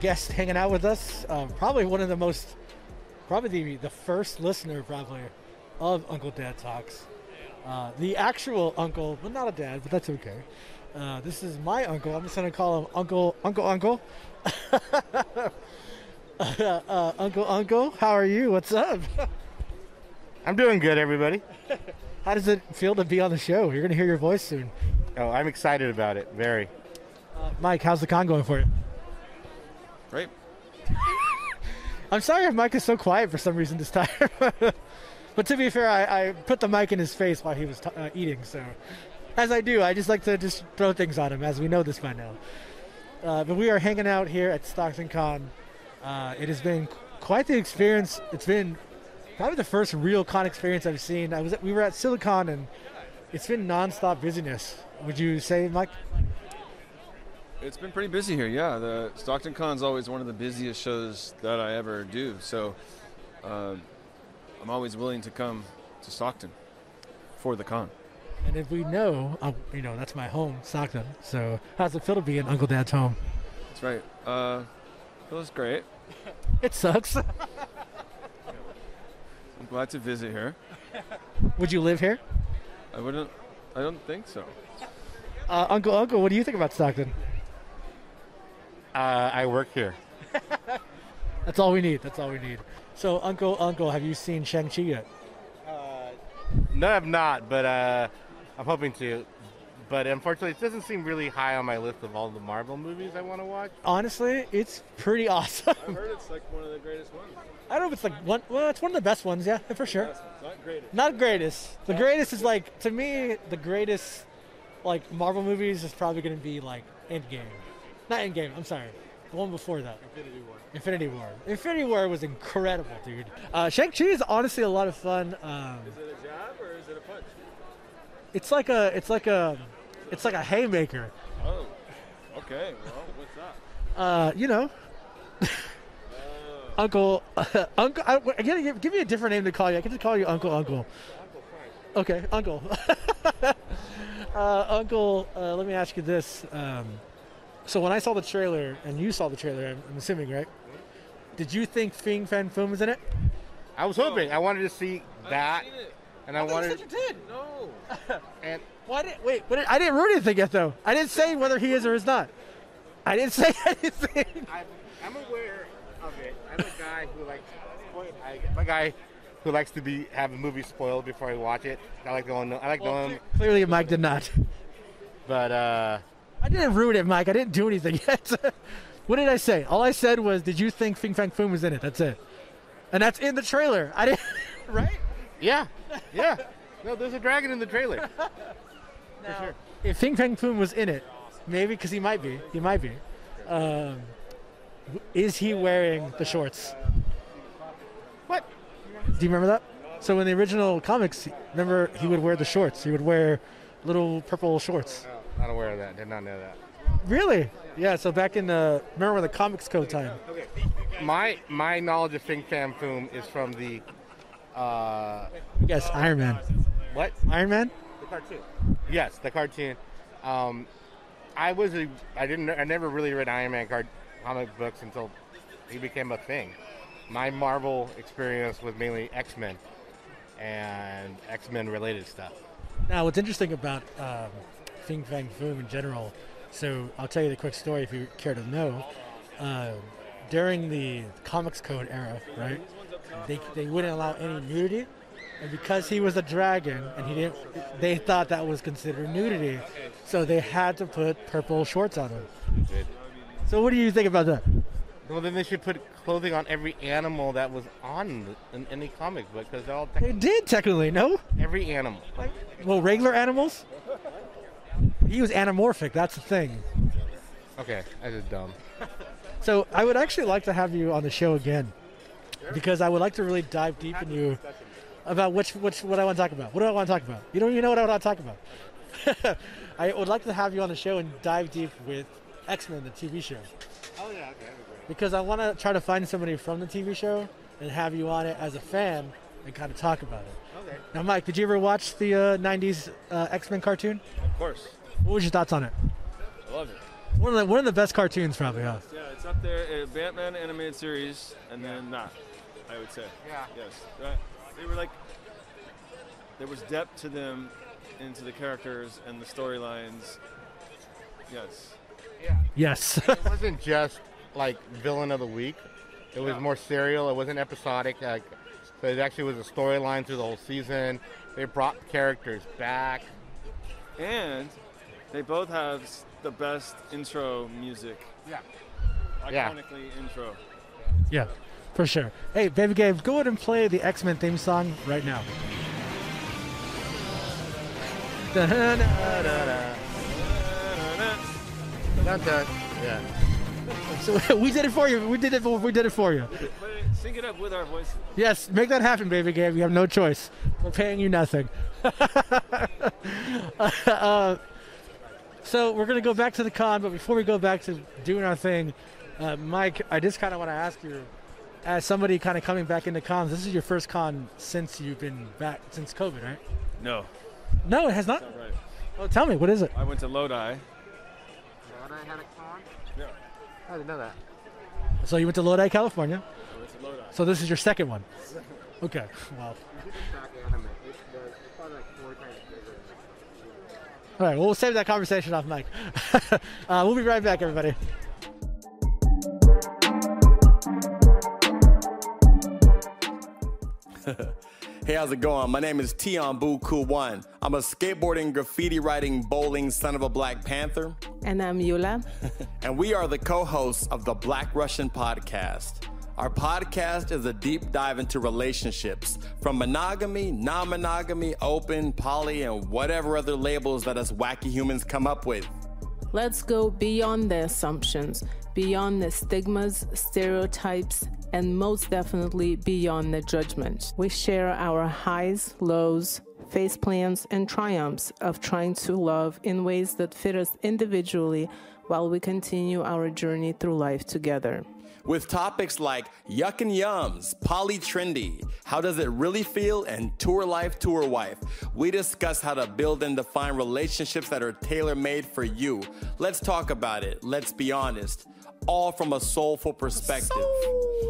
guest hanging out with us. Um, probably one of the most, probably the, the first listener, probably, of Uncle Dad Talks. Uh, the actual uncle, but not a dad, but that's okay. Uh, this is my uncle. I'm just gonna call him Uncle, Uncle, Uncle. uh, uncle, Uncle, how are you? What's up? I'm doing good, everybody. How does it feel to be on the show? You're gonna hear your voice soon. Oh, I'm excited about it. Very. Uh, Mike, how's the con going for you? Great. I'm sorry if Mike is so quiet for some reason this time. but to be fair, I, I put the mic in his face while he was t- uh, eating. So, as I do, I just like to just throw things on him, as we know this by now. Uh, but we are hanging out here at Stockton Con. Uh, it has been quite the experience. It's been probably the first real con experience I've seen. I was at, we were at Silicon, and it's been nonstop busyness. Would you say, Mike? It's been pretty busy here, yeah. The Stockton Con's always one of the busiest shows that I ever do, so uh, I'm always willing to come to Stockton for the con. And if we know, uh, you know, that's my home, Stockton. So, how's it feel to be in Uncle Dad's home? That's right. Uh, feels great. It sucks. I'm glad to visit here. Would you live here? I wouldn't. I don't think so. Uh, Uncle, Uncle, what do you think about Stockton? Uh, I work here. That's all we need. That's all we need. So, Uncle, Uncle, have you seen Shang-Chi yet? Uh, No, I've not, but uh, I'm hoping to. But unfortunately, it doesn't seem really high on my list of all the Marvel movies I want to watch. Honestly, it's pretty awesome. I've heard it's like one of the greatest ones. I don't know if it's like one. Well, it's one of the best ones, yeah, for sure. Not greatest. Not greatest. The greatest is like to me the greatest like Marvel movies is probably going to be like Endgame. Not Endgame. I'm sorry. The one before that. Infinity War. Infinity War. Infinity War was incredible, dude. Uh, Shang-Chi is honestly a lot of fun. Um, Is it a jab or is it a punch? it's like a, it's like a, it's like a haymaker. Oh, okay. Well, what's that? Uh, you know, Uncle, Uncle. I, I give, give me a different name to call you. I can just call you Uncle, Uncle. Okay, Uncle. uh, Uncle, uh, let me ask you this. Um, so when I saw the trailer, and you saw the trailer, I'm, I'm assuming, right? Did you think Fing Fang Foom was in it? I was hoping. I wanted to see that, seen it. and I wanted. you did. No. And Why did wait? What did, I didn't ruin anything yet, though. I didn't say whether he is or is not. I didn't say anything. I'm, I'm aware of it. I'm a guy who likes. I, I'm a guy who likes to be have a movie spoiled before I watch it. I like going. I like going. Clearly, Mike did not. But uh, I didn't ruin it, Mike. I didn't do anything yet. what did I say? All I said was, "Did you think Fing Fang Foom was in it?" That's it, and that's in the trailer. I didn't. right? yeah, yeah. No, there's a dragon in the trailer. Now, if Fing Fang Foom was in it, maybe because he might be. He might be. Um, is he wearing the shorts? What? Do you remember that? So in the original comics, remember he would wear the shorts. He would wear little purple shorts. Not aware of that. Did not know that. Really? Yeah. So back in the remember the comics code time. Okay. My my knowledge of Fing Fang Foom is from the uh, Yes, Iron Man. what? Iron Man. The cartoon. Yes, the cartoon. Um, I was a, I didn't I never really read Iron Man card comic books until he became a thing. My Marvel experience was mainly X Men and X Men related stuff. Now, what's interesting about um, Fing Fang Foom in general, so I'll tell you the quick story if you care to know. Uh, during the Comics Code era, right, they, they wouldn't allow any nudity. And because he was a dragon and he didn't, they thought that was considered nudity. So they had to put purple shorts on him. So what do you think about that? Well, then they should put clothing on every animal that was on in any comic book because they're all They did technically, no? every animal. Well, regular animals? He was anamorphic, that's the thing. Okay, I just dumb. So I would actually like to have you on the show again because I would like to really dive deep in you about which which what I want to talk about. What do I want to talk about? You don't even know what I want to talk about. I would like to have you on the show and dive deep with X Men, the TV show, Oh yeah, okay, that'd be great. because I want to try to find somebody from the TV show and have you on it as a fan and kind of talk about it. Okay. Now, Mike, did you ever watch the uh, '90s uh, X Men cartoon? Of course. What was your thoughts on it? I love it. One of the one of the best cartoons, probably. Huh? Yeah, it's up there. Uh, Batman animated series, and then that, I would say. Yeah. Yes. Uh, they were like, there was depth to them, into the characters and the storylines. Yes. Yeah. Yes. it wasn't just like villain of the week. It was Yeah. more serial. It wasn't episodic. Like, so it actually was a storyline through the whole season. They brought characters back. And they both have the best intro music. Yeah. Yeah. Intro. yeah, for sure. Hey, baby Gabe, go ahead and play the X Men theme song right now. Not that. Yeah. So we did it for you. We did it. We did it for you. But sync it up with our voices. Yes, make that happen, baby Gabe. You have no choice. We're paying you nothing. uh, so we're gonna go back to the con, but before we go back to doing our thing, uh, Mike, I just kind of want to ask you, as somebody kind of coming back into cons, this is your first con since you've been back since COVID, right? No. No, it has not. Not right. Oh, tell me, what is it? I went to Lodi. Lodi had a con. Yeah. I didn't know that. So you went to Lodi, California. I went to Lodi. So this is your second one. Okay. Well. All right. Well, we'll save that conversation off mic. uh, we'll be right back, everybody. Hey, how's it going? My name is Tion Boo Cool One. I'm a skateboarding, graffiti writing, bowling son of a Black Panther, And I'm Yula. and we are the co hosts of the Black Russian Podcast. Our podcast is a deep dive into relationships from monogamy, non monogamy, open, poly, and whatever other labels that us wacky humans come up with. Let's go beyond the assumptions, beyond the stigmas, stereotypes, and most definitely beyond the judgment. We share our highs, lows, face plans, and triumphs of trying to love in ways that fit us individually while we continue our journey through life together. With topics like yuck and yums, poly trendy, how does it really feel, and tour life, tour wife, we discuss how to build and define relationships that are tailor made for you. Let's talk about it. Let's be honest. All from a soulful perspective.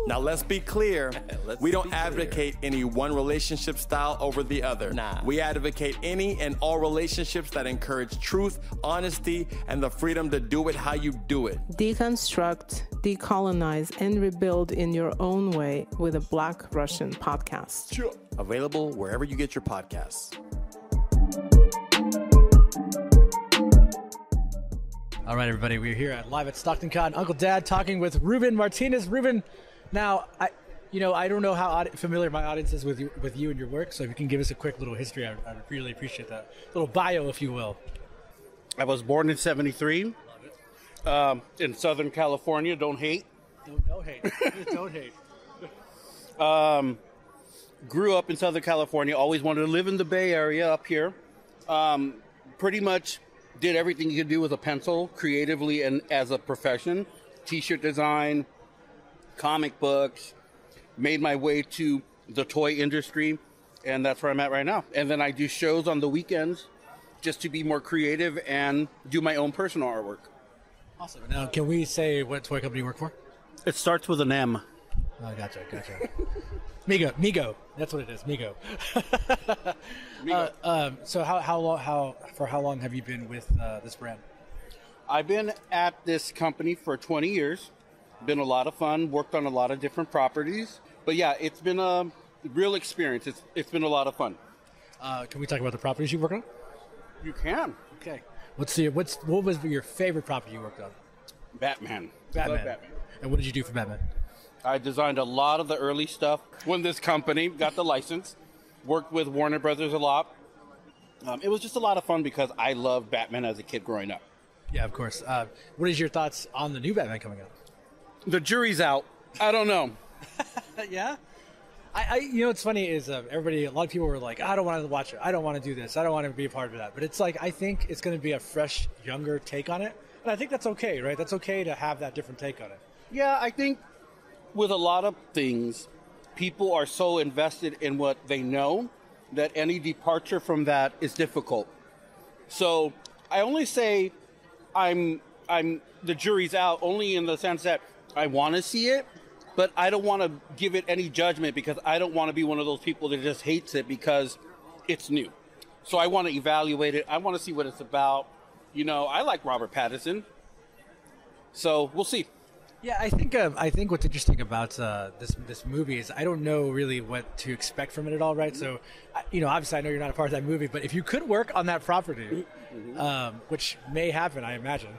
Now, let's be clear. Let's we don't be clear. advocate any one relationship style over the other. Nah. We advocate any and all relationships that encourage truth, honesty, and the freedom to do it how you do it. Deconstruct, decolonize, and rebuild in your own way with a Black Russian podcast. Sure. Available wherever you get your podcasts. All right, everybody, we're here at live at Stockton Con. Uncle Dad talking with Ruben Martinez. Ruben, now I, you know, I don't know how familiar my audience is with you, with you and your work. So if you can give us a quick little history, I, I would really appreciate that. A little bio, if you will. I was born in 73 um, in Southern California. Don't hate. Don't, no hate. don't hate. Grew up in Southern California. Always wanted to live in the Bay Area up here. Um, pretty much did everything you could do with a pencil creatively and as a profession t shirt design, comic books. Made my way to the toy industry, and that's where I'm at right now. And then I do shows on the weekends just to be more creative and do my own personal artwork. Awesome. Now, can we say what toy company you work for? It starts with an M. Oh, gotcha, gotcha. Mego, Mego. That's what it is, Mego. Uh, um, so how how long how for how long have you been with uh, this brand? I've been at this company for 20 years. Been a lot of fun. Worked on a lot of different properties. But yeah, it's been a real experience. It's it's been a lot of fun. Uh, can we talk about the properties you work on? You can. Okay. What's the what's what was your favorite property you worked on? Batman. Batman. Love Batman. And what did you do for Batman? I designed a lot of the early stuff when this company got the license. Worked with Warner Brothers a lot. Um, it was just a lot of fun because I loved Batman as a kid growing up. Yeah, of course. Uh, what is your thoughts on the new Batman coming out? The jury's out. I don't know. yeah. I, I, you know, what's funny is uh, everybody. A lot of people were like, "I don't want to watch it. I don't want to do this. I don't want to be a part of that." But it's like I think it's going to be a fresh, younger take on it, and I think that's okay, right? That's okay to have that different take on it. Yeah, I think with a lot of things, people are so invested in what they know that any departure from that is difficult. So I only say I'm I'm the jury's out only in the sense that I want to see it, but I don't want to give it any judgment because I don't want to be one of those people that just hates it because it's new. So I want to evaluate it. I want to see what it's about. You know, I like Robert Pattinson. So we'll see. Yeah, I think um, I think what's interesting about uh, this this movie is I don't know really what to expect from it at all, right? So, you know, obviously I know you're not a part of that movie, but if you could work on that property, um, which may happen, I imagine,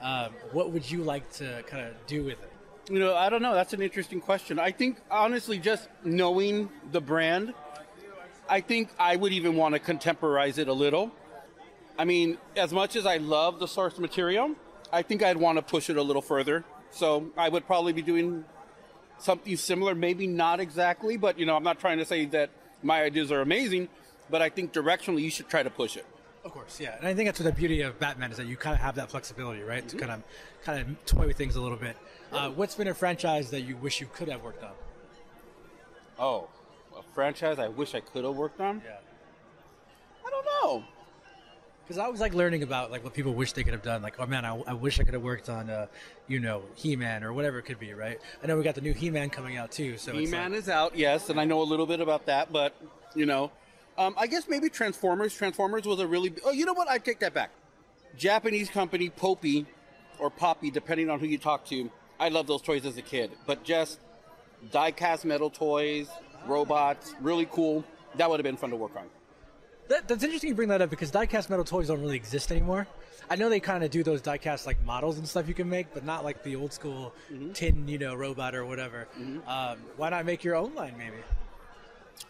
um, what would you like to kind of do with it? You know, I don't know. That's an interesting question. I think, honestly, just knowing the brand, I think I would even want to contemporize it a little. I mean, as much as I love the source material, I think I'd want to push it a little further. So I would probably be doing something similar, maybe not exactly, but you know, I'm not trying to say that my ideas are amazing, but I think directionally you should try to push it. Of course, yeah, and I think that's what the beauty of Batman is that you kind of have that flexibility, right? To kind of kind of toy with things a little bit. Uh, what's been a franchise that you wish you could have worked on? Oh, a franchise I wish I could have worked on? Yeah. I don't know. Because I was like learning about like what people wish they could have done. Like, oh man, I, I wish I could have worked on, uh, you know, He-Man or whatever it could be, right? I know we got the new He-Man coming out too. So He-Man like, is out, yes, and I know a little bit about that, but you know, um, I guess maybe Transformers. Transformers was a really. Oh, you know what? I take that back. Japanese company Poppy or Poppy, depending on who you talk to. I love those toys as a kid, but just die-cast metal toys, robots, really cool. That would have been fun to work on. that, that's interesting you bring that up because diecast metal toys don't really exist anymore. I know they kind of do those diecast like models and stuff you can make, but not like the old school tin, you know, robot or whatever. Um, why not make your own line, maybe?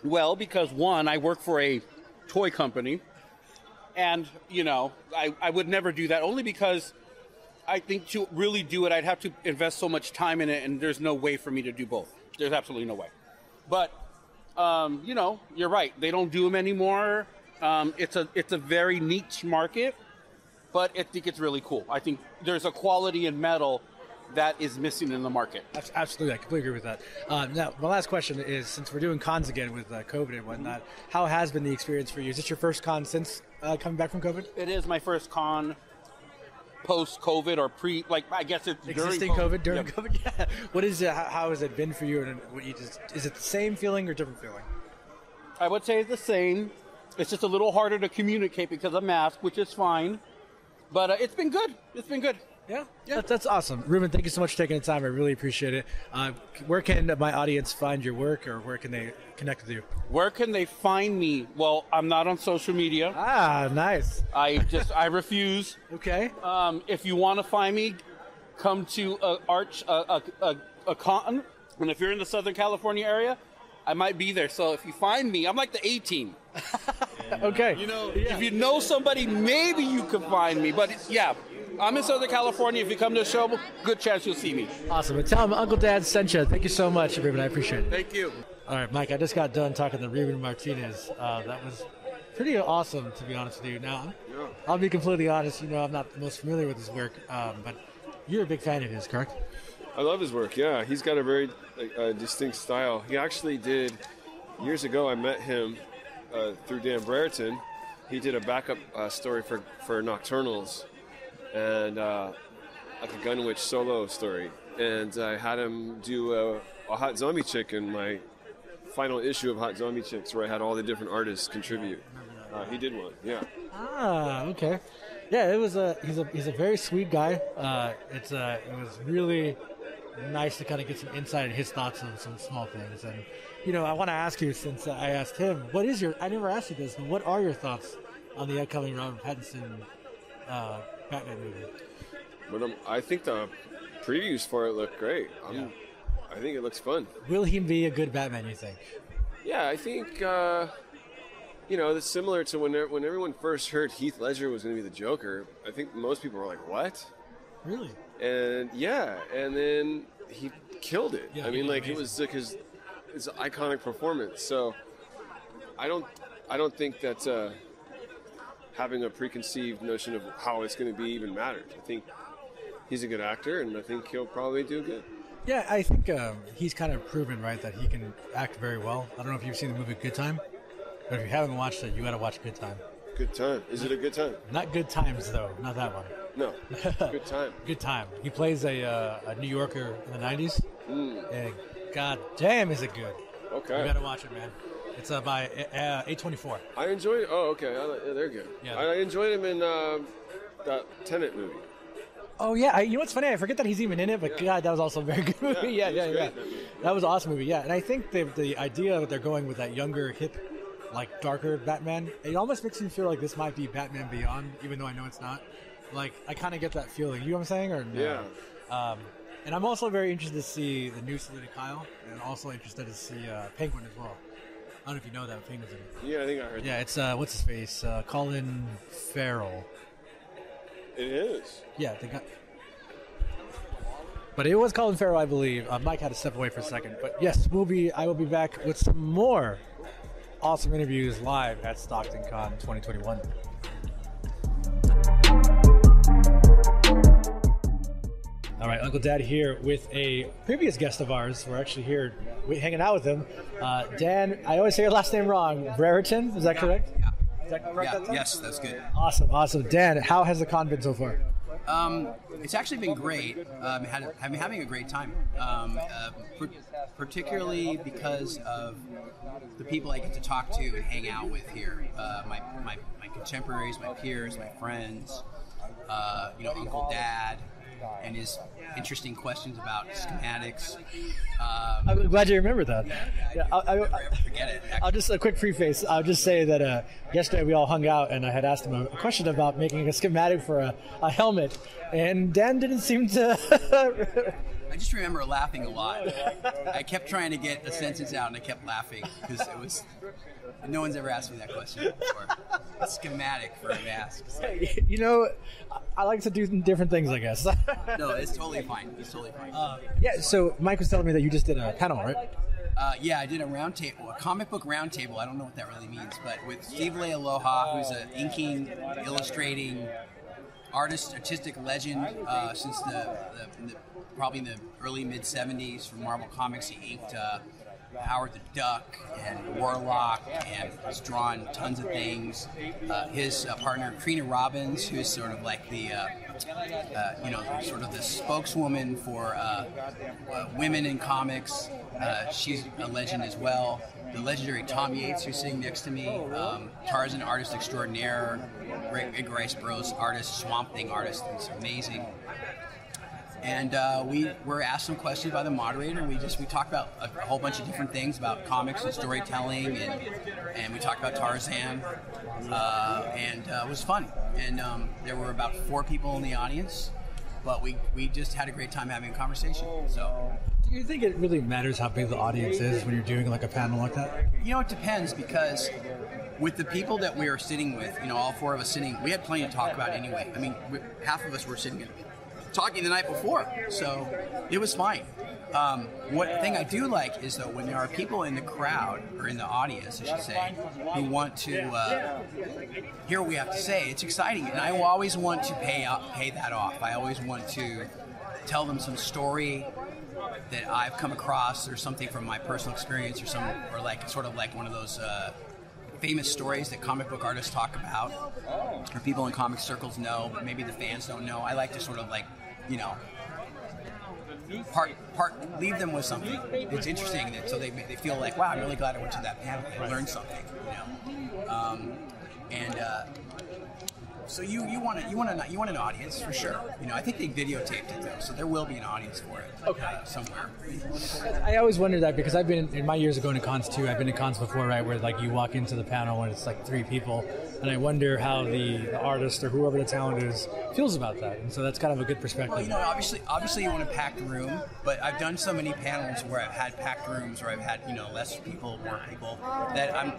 Well, because one, I work for a toy company, and you know, I, I would never do that only because I think to really do it, I'd have to invest so much time in it, and there's no way for me to do both. There's absolutely no way. But um, you know, you're right. They don't do them anymore. Um, it's a it's a very niche market, but I think it's really cool. I think there's a quality in metal that is missing in the market. Absolutely, I completely agree with that. Uh, now, my last question is: since we're doing cons again with uh, COVID and whatnot, how has been the experience for you? Is this your first con since uh, coming back from COVID? It is my first con post COVID or pre, like I guess it's Existing during COVID, during Yep. COVID, yeah. What is it? How, how has it been for you? And what you just is it the same feeling or different feeling? I would say it's the same. It's just a little harder to communicate because of mask, which is fine. But uh, it's been good. It's been good. Yeah, That, that's awesome, Ruben. Thank you so much for taking the time. I really appreciate it. Uh, where can my audience find your work, or where can they connect with you? Where can they find me? Well, I'm not on social media. Ah, nice. I just I refuse. Okay. Um, if you want to find me, come to uh, Arch a, a, a, a con. And if you're in the Southern California area, I might be there. So if you find me, I'm like the A team. Okay. You know, if you know somebody, maybe you can find me. But yeah, I'm in Southern California. If you come to the show, good chance you'll see me. Awesome. And tell him Uncle Dad sent you. Thank you so much, Ruben. I appreciate it. Thank you. All right, Mike. I just got done talking to Ruben Martinez. Uh, that was pretty awesome, to be honest with you. Now, I'll be completely honest. You know, I'm not the most familiar with his work, um, but you're a big fan of his, correct? I love his work. Yeah, he's got a very uh, distinct style. He actually did years ago. I met him uh, through Dan Brereton. He did a backup uh, story for for Nocturnals and uh, like a Gunwitch solo story. And I had him do a, a Hot Zombie Chick in my final issue of Hot Zombie Chicks, where I had all the different artists contribute. Uh, he did one. Yeah. Ah, okay. Yeah, it was a he's a he's a very sweet guy. Uh, it's uh, it was really nice to kind of get some insight into his thoughts on some small things. And you know, I want to ask you since I asked him, what is your? I never asked you this, but what are your thoughts on the upcoming Robert Pattinson uh, Batman movie? But um, I think the previews for it look great. I'm, I think it looks fun. Will he be a good Batman? You think? Yeah, I think uh, you know it's similar to when when everyone first heard Heath Ledger was going to be the Joker. I think most people were like, "What?" Really? And yeah, and then he killed it. Yeah, I mean, like it was like his his iconic performance. So I don't I don't think that uh, having a preconceived notion of how it's going to be even matters. I think he's a good actor, and I think he'll probably do good. Yeah, I think um, he's kind of proven right that he can act very well. I don't know if you've seen the movie Good Time, but if you haven't watched it, you got to watch Good Time. Good time. Is it a good time? Not Good Times though, not that one. No. Good time. Good time. He plays a, uh, a New Yorker in the '90s, Mm. and god damn, is it good! Okay. You gotta watch it, man. It's uh, by uh, A24. I enjoyed. Oh, okay. I, yeah, they're good. Yeah. I enjoyed him in um, that Tenet movie. Oh yeah, I, you know what's funny? I forget that he's even in it, but God, that was also a very good movie. Yeah, yeah, yeah. that. That was an awesome movie. Yeah, and I think the the idea that they're going with that younger, hip, like darker Batman, it almost makes me feel like this might be Batman Beyond, even though I know it's not. Like I kind of get that feeling. You know what I'm saying? Or no? Yeah. Um, and I'm also very interested to see the new Selina Kyle, and also interested to see uh, Penguin as well. I don't know if you know that it. Yeah, I think I heard. Yeah, it's uh, what's his face? Uh, Colin Farrell. It is. Yeah, they got. But it was Colin Farrell, I believe. Uh, Mike had to step away for a second, but yes, we'll be. I will be back with some more awesome interviews live at Stockton Con 2021. All right, Uncle Dad here with a previous guest of ours. We're actually here wi- hanging out with him. Uh, Dan, I always say your last name wrong. Brereton, is that correct? Yeah. Is that correct? Yeah, that yes, that's good. Awesome, awesome. Dan, how has the con been so far? Um, it's actually been great. Um, had, I've been having a great time, um, uh, per- particularly because of the people I get to talk to and hang out with here. Uh, my, my, my contemporaries, my peers, my friends, uh, you know, Uncle Dad, and his interesting questions about schematics. Um, I'm glad you remember that. Yeah, I, I, never ever forget it. I'll just a quick preface. I'll just say that uh, yesterday we all hung out, and I had asked him a question about making a schematic for a, a helmet, and Dan didn't seem to. I just remember laughing a lot. I kept trying to get a sentence out, and I kept laughing because it was. No one's ever asked me that question before. A schematic for a mask. you know, I- like to do different things, I guess. No, it's totally fine. It's totally fine. yeah. So Mike was telling me that you just did a panel, right? Uh, yeah, I did a round table, a comic book round table. I don't know what that really means, but with Steve Leialoha, who's an inking, illustrating artist, artistic legend uh, since the, the, the probably in the early mid '70s from Marvel Comics. He inked uh, Howard the Duck and Warlock, and has drawn tons of things. Uh, his uh, partner Trina Robbins, who's sort of like the uh, uh, you know, sort of the spokeswoman for uh, uh, women in comics. She's a legend as well. The legendary Tom Yeates, who's sitting next to me, um, Tarzan artist extraordinaire, Greg, Greg Rice Bros artist, Swamp Thing artist, it's amazing. And uh, we were asked some questions by the moderator. And we just we talked about a, whole bunch of different things about comics and storytelling, and and we talked about Tarzan, uh, and uh, it was fun. And um, there were about four people in the audience, but we we just had a great time having a conversation. So Do you think it really matters how big the audience is when you're doing like a panel like that? You know, it depends because with the people that we were sitting with, you know, all four of us sitting, we had plenty to talk about anyway. I mean, half of us were sitting talking the night before, so it was fine. Um, what thing I do like is though when there are people in the crowd or in the audience, I should say, who want to uh, hear what we have to say. It's exciting, and I always want to pay out, pay that off. I always want to tell them some story that I've come across, or something from my personal experience, or some, or like sort of like one of those uh, famous stories that comic book artists talk about, or people in comic circles know, but maybe the fans don't know. I like to sort of like, you know, part part leave them with something It's interesting, that so they they feel like, wow, I'm really glad I went to that panel. I learned something, you know, um, and. Uh, so you, you want to you want to you want an audience for sure. You know, I think they videotaped it though, so there will be an audience for it. Okay. Uh, somewhere. I always wondered that because I've been in my years of going to cons too. I've been to cons before, right, where like you walk into the panel and it's like three people, and I wonder how the, the artist or whoever the talent is feels about that. And so that's kind of a good perspective. Well, you know, obviously, obviously, you want a packed room, but I've done so many panels where I've had packed rooms, or I've had you know less people, more people, that I'm,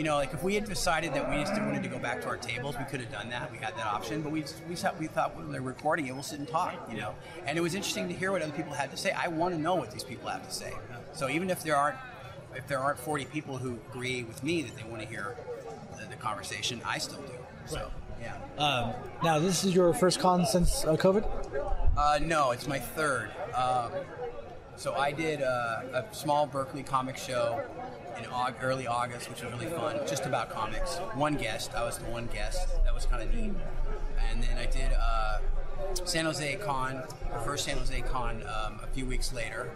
you know, like if we had decided that we just wanted to go back to our tables, we could have done that. We had that option, but we just, we thought we thought when they're recording it, we'll sit and talk, you know. And it was interesting to hear what other people had to say. I want to know what these people have to say. So even if there aren't if there aren't 40 people who agree with me that they want to hear the, the conversation, I still do. So yeah. Um, now, this is your first con since uh, COVID. Uh, no, it's my third. Um, so I did uh, a small Berkeley comic show in Aug- early August, which was really fun, just about comics. One guest, I was the one guest. That was kind of neat. and then I did uh, San Jose Con, the first San Jose Con, um, a few weeks later,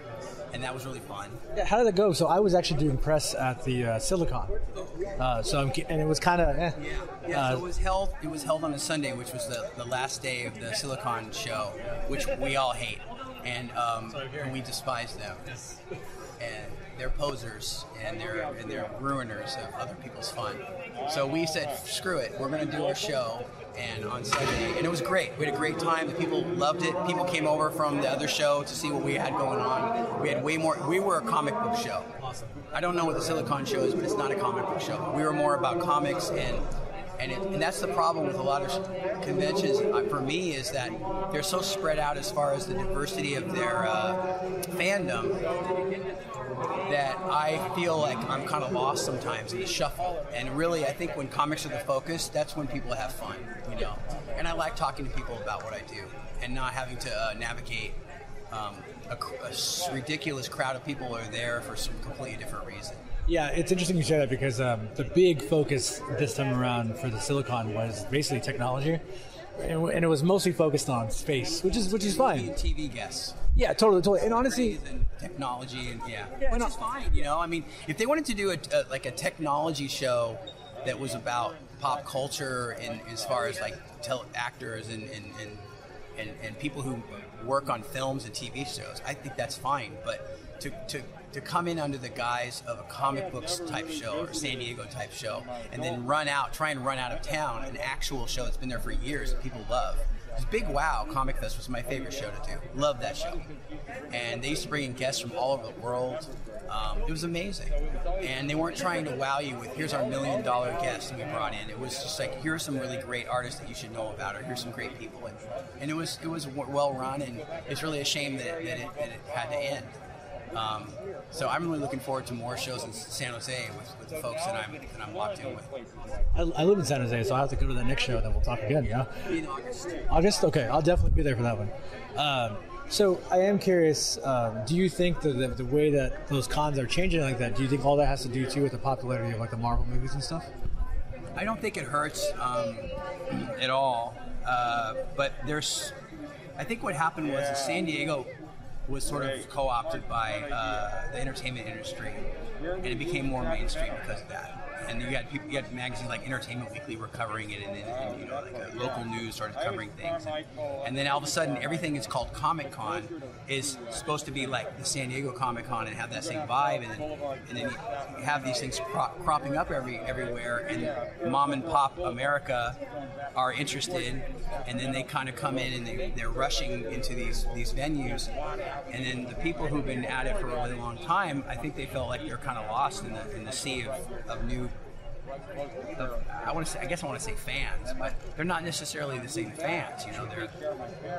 and that was really fun. Yeah, how did it go? So I was actually doing press at the uh, Silicon, uh, so I'm, and it was kind of eh. Yeah, yeah. so it was held. It was held on a Sunday, which was the, the last day of the Silicon show, which we all hate, and, um, and we despise them, and they're posers and they're and they're ruiners of other people's fun. So we said, screw it, we're going to do our show. And on Sunday, and it was great. We had a great time. The people loved it. People came over from the other show to see what we had going on. We had way more. We were a comic book show. Awesome. I don't know what the Silicon show is, but it's not a comic book show. We were more about comics and. And, it, and that's the problem with a lot of conventions uh, for me is that they're so spread out as far as the diversity of their uh, fandom that I feel like I'm kind of lost sometimes in the shuffle. And really, I think when comics are the focus, that's when people have fun, you know. And I like talking to people about what I do and not having to uh, navigate um, a, a ridiculous crowd of people who are there for some completely different reason. Yeah, it's interesting you say that because um, the big focus this time around for the Silicon was basically technology, and, and it was mostly focused on space, which is which is fine. TV guests. Yeah, totally, totally. And honestly, and technology and yeah, Yeah, which is fine. You know, I mean, if they wanted to do a, a like a technology show that was about pop culture and as far as like tel- actors and and, and and and people who work on films and TV shows, I think that's fine. But to to to come in under the guise of a comic books type show or San Diego type show, and then run out, try and run out of town an actual show that's been there for years that people love. Because Big Wow Comic Fest was my favorite show to do. Love that show. And they used to bring in guests from all over the world. Um, it was amazing. And they weren't trying to wow you with, here's our million dollar guest that we brought in. It was just like, here's some really great artists that you should know about, or here's some great people. And, and it was it was well run, and it's really a shame that, that, it, that it had to end. Um, so I'm really looking forward to more shows in San Jose with, with the folks that I'm, that I'm locked in with. I, I live in San Jose, so I have to go to the next show. Then we'll talk again. Yeah, In August. August. Okay, I'll definitely be there for that one. Um, so I am curious. Um, do you think that the, the way that those cons are changing like that? Do you think all that has to do too with the popularity of like the Marvel movies and stuff? I don't think it hurts um, at all. Uh, but there's, I think what happened was that San Diego was sort of co-opted by uh, the entertainment industry, and it became more mainstream because of that. And you had people, you had magazines like Entertainment Weekly were covering it, and then you know like uh, local news started covering things, and, and then all of a sudden everything is called Comic Con is supposed to be like the San Diego Comic Con and have that same vibe, and then and then you have these things cro- cropping up every everywhere, and mom and pop America are interested, and then they kind of come in and they, they're rushing into these these venues, and then the people who've been at it for a really long time, I think they felt like they're kind of lost in the in the sea of, of new. Of, I want to say, I guess I want to say fans, but they're not necessarily the same fans. You know, they're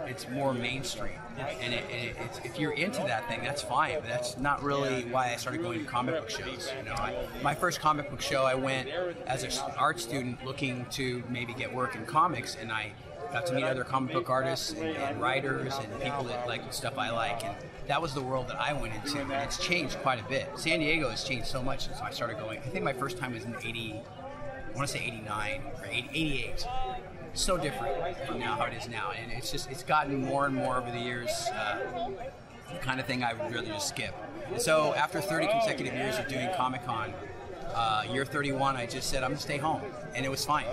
it's more mainstream, and, it, it, if you're into that thing, that's fine. But that's not really why I started going to comic book shows. You know, I, my first comic book show, I went as an art student looking to maybe get work in comics, and I got to meet other comic book artists and, and writers and people that like stuff I like, and that was the world that I went into. And it's changed quite a bit. San Diego has changed so much since I started going. I think my first time was in '80. I want to say 89 or 80, 88. So different from now how it is now, and it's just it's gotten more and more over the years. Uh, the kind of thing I would really just skip. So after 30 consecutive years of doing Comic Con, uh, year 31, I just said I'm gonna stay home, and it was fine.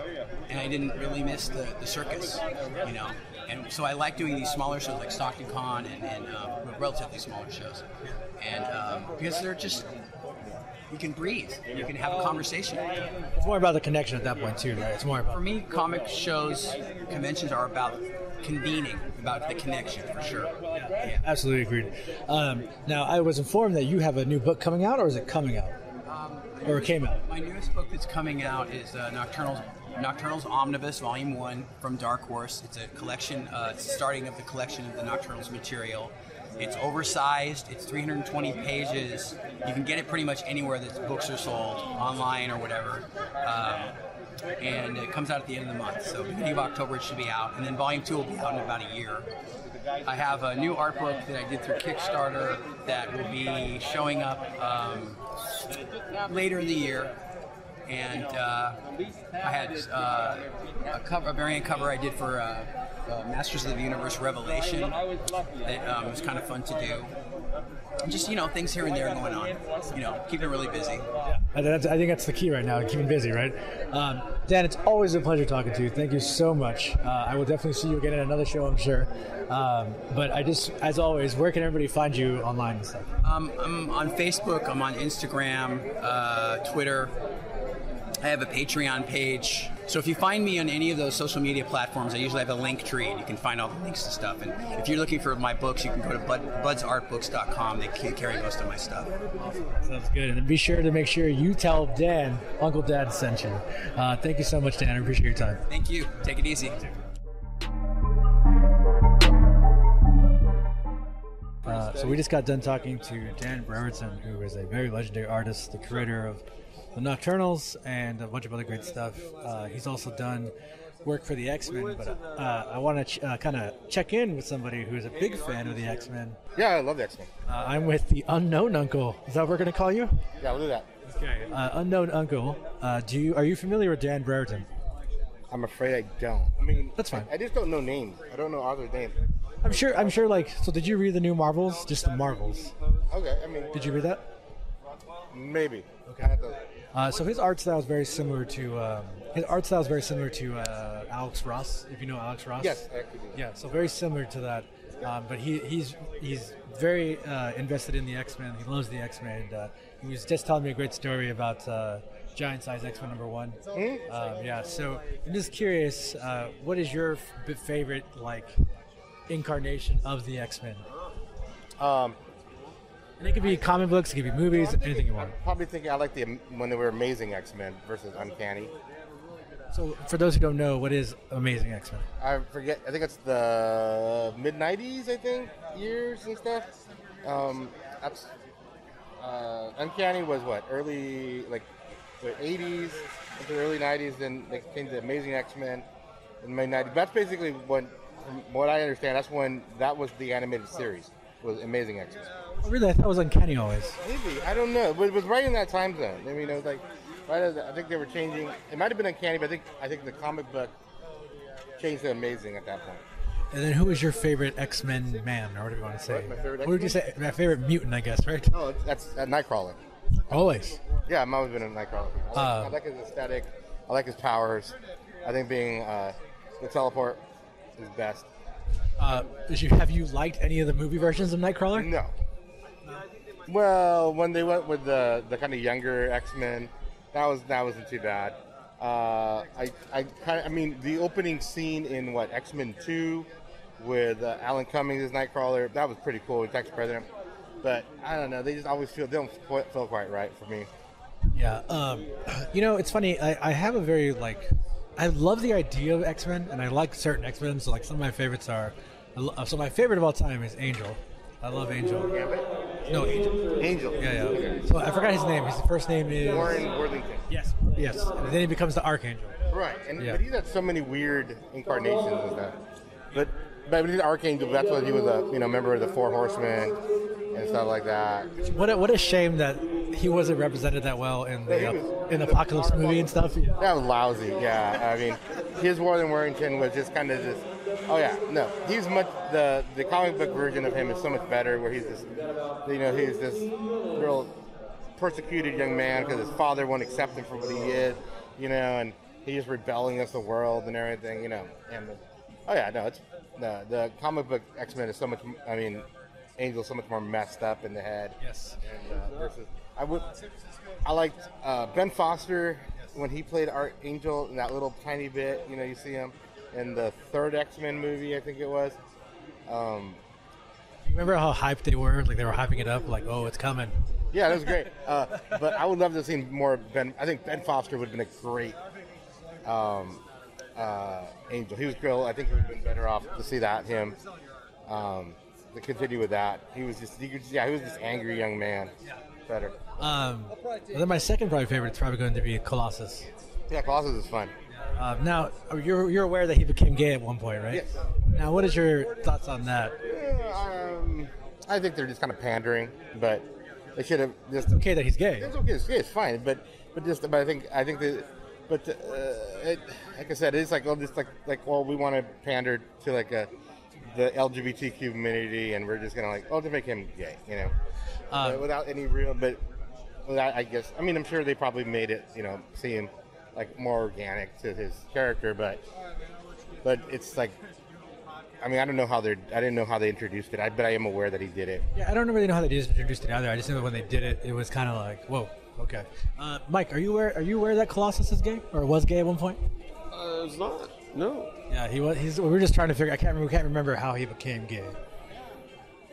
And I didn't really miss the, the circus, you know. And so I like doing these smaller shows like Stockton Con and, and um, relatively smaller shows, and um, because they're just you can breathe, you can have a conversation. It's more about the connection at that point too, right? It's more For me, comic shows, conventions are about convening, about the connection for sure. Yeah. absolutely agreed. Um, now I was informed that you have a new book coming out, or is it coming out, or it came out? My newest book that's coming out is uh, Nocturnals. Nocturnals Omnibus, Volume One, from Dark Horse. It's a collection. Uh, it's starting of the collection of the Nocturnals material. It's oversized. It's 320 pages. You can get it pretty much anywhere that books are sold, online or whatever. Um, and it comes out at the end of the month. So beginning of October it should be out, and then Volume Two will be out in about a year. I have a new art book that I did through Kickstarter that will be showing up um, later in the year. and uh, I had uh, a cover, a variant cover I did for uh, uh, Masters of the Universe Revelation. It um, was kind of fun to do. Just you know things here and there going on. You know, keeping it really busy. I, that's, I think that's the key right now, keeping busy, right? Um, Dan, it's always a pleasure talking to you. Thank you so much. Uh, I will definitely see you again at another show, I'm sure. Um, but I just, as always, where can everybody find you online and stuff? Um, I'm on Facebook. I'm on Instagram, uh, Twitter. I have a Patreon page. So if you find me on any of those social media platforms, I usually have a link tree and you can find all the links to stuff. And if you're looking for my books, you can go to bud, budsartbooks.com. They carry most of my stuff. Sounds good. And be sure to make sure you tell Dan, Uncle Dad sent you. Uh, thank you so much, Dan. I appreciate your time. Thank you. Take it easy. Uh, so we just got done talking to Dan Brereton, who is a very legendary artist, the creator of the Nocturnals and a bunch of other great stuff. Uh, he's also done work for the X Men, but uh, I want to ch- uh, kind of check in with somebody who's a big fan of the X Men. Yeah, I love the X Men. Uh, I'm with the Unknown Uncle. Is that what we're going to call you? Yeah, we'll do that. Okay. Uh, unknown Uncle. Uh, do you are you familiar with Dan Brereton? I'm afraid I don't. I mean, That's fine. I, I just don't know names. I don't know authors' names. I'm sure. I'm sure. Like, so did you read the new Marvels? Just the Marvels. Okay, I mean, Did you read that? maybe. Okay. I have to, Uh, so his art style is very similar to um, his art style is very similar to uh, Alex Ross. If you know Alex Ross. yes, actually. Yeah. So very similar to that. Um, but he, he's he's very uh, invested in the X Men. He loves the X Men. Uh, he was just telling me a great story about uh, Giant Size X Men number one. Um, yeah. So I'm just curious, uh, what is your f- favorite like incarnation of the X Men? Um, And it could be comic books, it could be movies, anything you want. I'm Probably thinking I like the when they were Amazing X Men versus Uncanny. So for those who don't know, what is Amazing X Men? I forget. I think it's the mid '90s. I think years and stuff. Um, uh, Uncanny was what early like what, '80s into the early '90s. Then they came to Amazing X Men in the mid '90s. That's basically when, from what I understand, that's when that was the animated series was Amazing X Men. Oh, really, I thought it was Uncanny always. Maybe I don't know, but it was right in that time zone. I mean, it was like right. As, I think they were changing. It might have been Uncanny, but I think I think the comic book changed to Amazing at that point. And then who was your favorite X Men man, or whatever you want to say? What, my favorite What would you say? My favorite mutant, I guess, right? Oh, that's uh, Nightcrawler. Always. Yeah, I've always been a Nightcrawler. I like, Uh, I like his aesthetic. I like his powers. I think being uh, the teleport is best. Uh, you, have you liked any of the movie versions of Nightcrawler? No. Well, when they went with the the kind of younger X Men, that was that wasn't too bad. Uh, I I kind of I mean the opening scene in what X Men Two with uh, Alan Cummings as Nightcrawler that was pretty cool with Tex President. But I don't know, they just always feel they don't feel feel quite right for me. Yeah. Um, you know, it's funny. I, I have a very like, I love the idea of X Men, and I like certain X Men. So like some of my favorites are, so my favorite of all time is Angel. I love Angel. No, Angel. Angel. Yeah, yeah. So I forgot his name. His first name is Warren Worthington. Yes, yes. And then he becomes the Archangel. Right, and Yeah. but he's had so many weird incarnations and stuff. But but he's an archangel. That's what he was a you know member of the Four Horsemen and stuff like that. What a, what a shame that he wasn't represented that well in the Yeah, uh, was- in the Apocalypse movie and stuff. Yeah. That was lousy. Yeah, I mean, his Warren Worthington was just kind of just. Oh yeah, no, he's much the the comic book version of him is so much better. Where he's this, you know, he's this real persecuted young man because his father won't accept him for what he is, you know, and he's rebelling against the world and everything, you know. And oh yeah, no, it's the the comic book X Men is so much. I mean, Angel's so much more messed up in the head. Yes. And, uh, versus, I would, I liked uh, Ben Foster when he played Archangel in that little tiny bit. You know, you see him in the third X Men movie, I think it was. Um, Remember how hyped they were? Like they were hyping it up, like, oh, it's coming. yeah, that was great. Uh, but I would love to have seen more Ben. I think Ben Foster would have been a great um, uh, Angel. He was great. I think it would have been better off to see that him. Um, to continue with that, he was just, he could, yeah, he was this angry young man. Better. Um, then my second probably favorite is probably going to be Colossus. Yeah, Colossus is fun. Uh, now you're you're aware that he became gay at one point, right? Yes. Now, what is your thoughts on that? Um, I think they're just kind of pandering, but they should have just Okay, that he's gay. It's okay. It's, it's fine, but but just but I think I think that but uh, it, like I said, it's like well, just like like well, we want to pander to like a the LGBTQ community, and we're just gonna like oh to make him gay, you know, Uh, Uh, without any real. But without, I guess I mean I'm sure they probably made it you know seem like more organic to his character, but but it's like. I mean, I don't know how they're. I didn't know how they introduced it, I, but I am aware that he did it. Yeah, I don't really know how they introduced it either. I just know that when they did it, it was kind of like, whoa, okay. Uh, Mike, are you aware? Are you aware that Colossus is gay or was gay at one point? Uh, it's not. No. Yeah, he was. He's, we were just trying to figure. I can't remember. Can't remember how he became gay.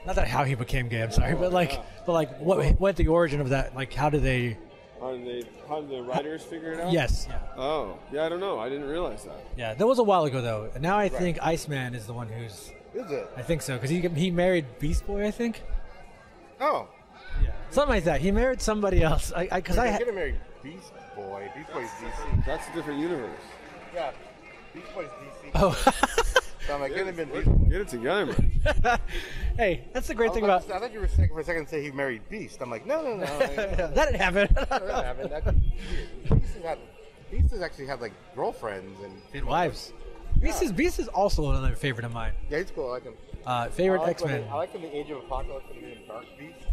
Not that how he became gay. I'm sorry, but like, but like, what what the origin of that? Like, how did they? How did they? How did the writers figure it out? Yes. Yeah. Oh, yeah. I don't know. I didn't realize that. Yeah. That was a while ago though. Now I think Iceman is the one who's. Is it? I think so because he he married Beast Boy. I think. Oh, Yeah. Something like that. He married somebody else. I because I. I ha- gonna marry Beast Boy. Beast Boy's DC. That's a different universe. Yeah, Beast Boy's DC. Oh. So I'm like, couldn't have been Beast Get it together, man. hey, that's the great I thing was about. about I thought you were saying for a second to say he married Beast. I'm like, no, no, no. that that didn't happen. happened. That, Beast has had, Beast has actually had like girlfriends and And wives. Beast is Beast is also another favorite of mine. yeah, he's cool. I like him. Uh, favorite I like X Men. I like him in the Age of Apocalypse and he named Dark Beast.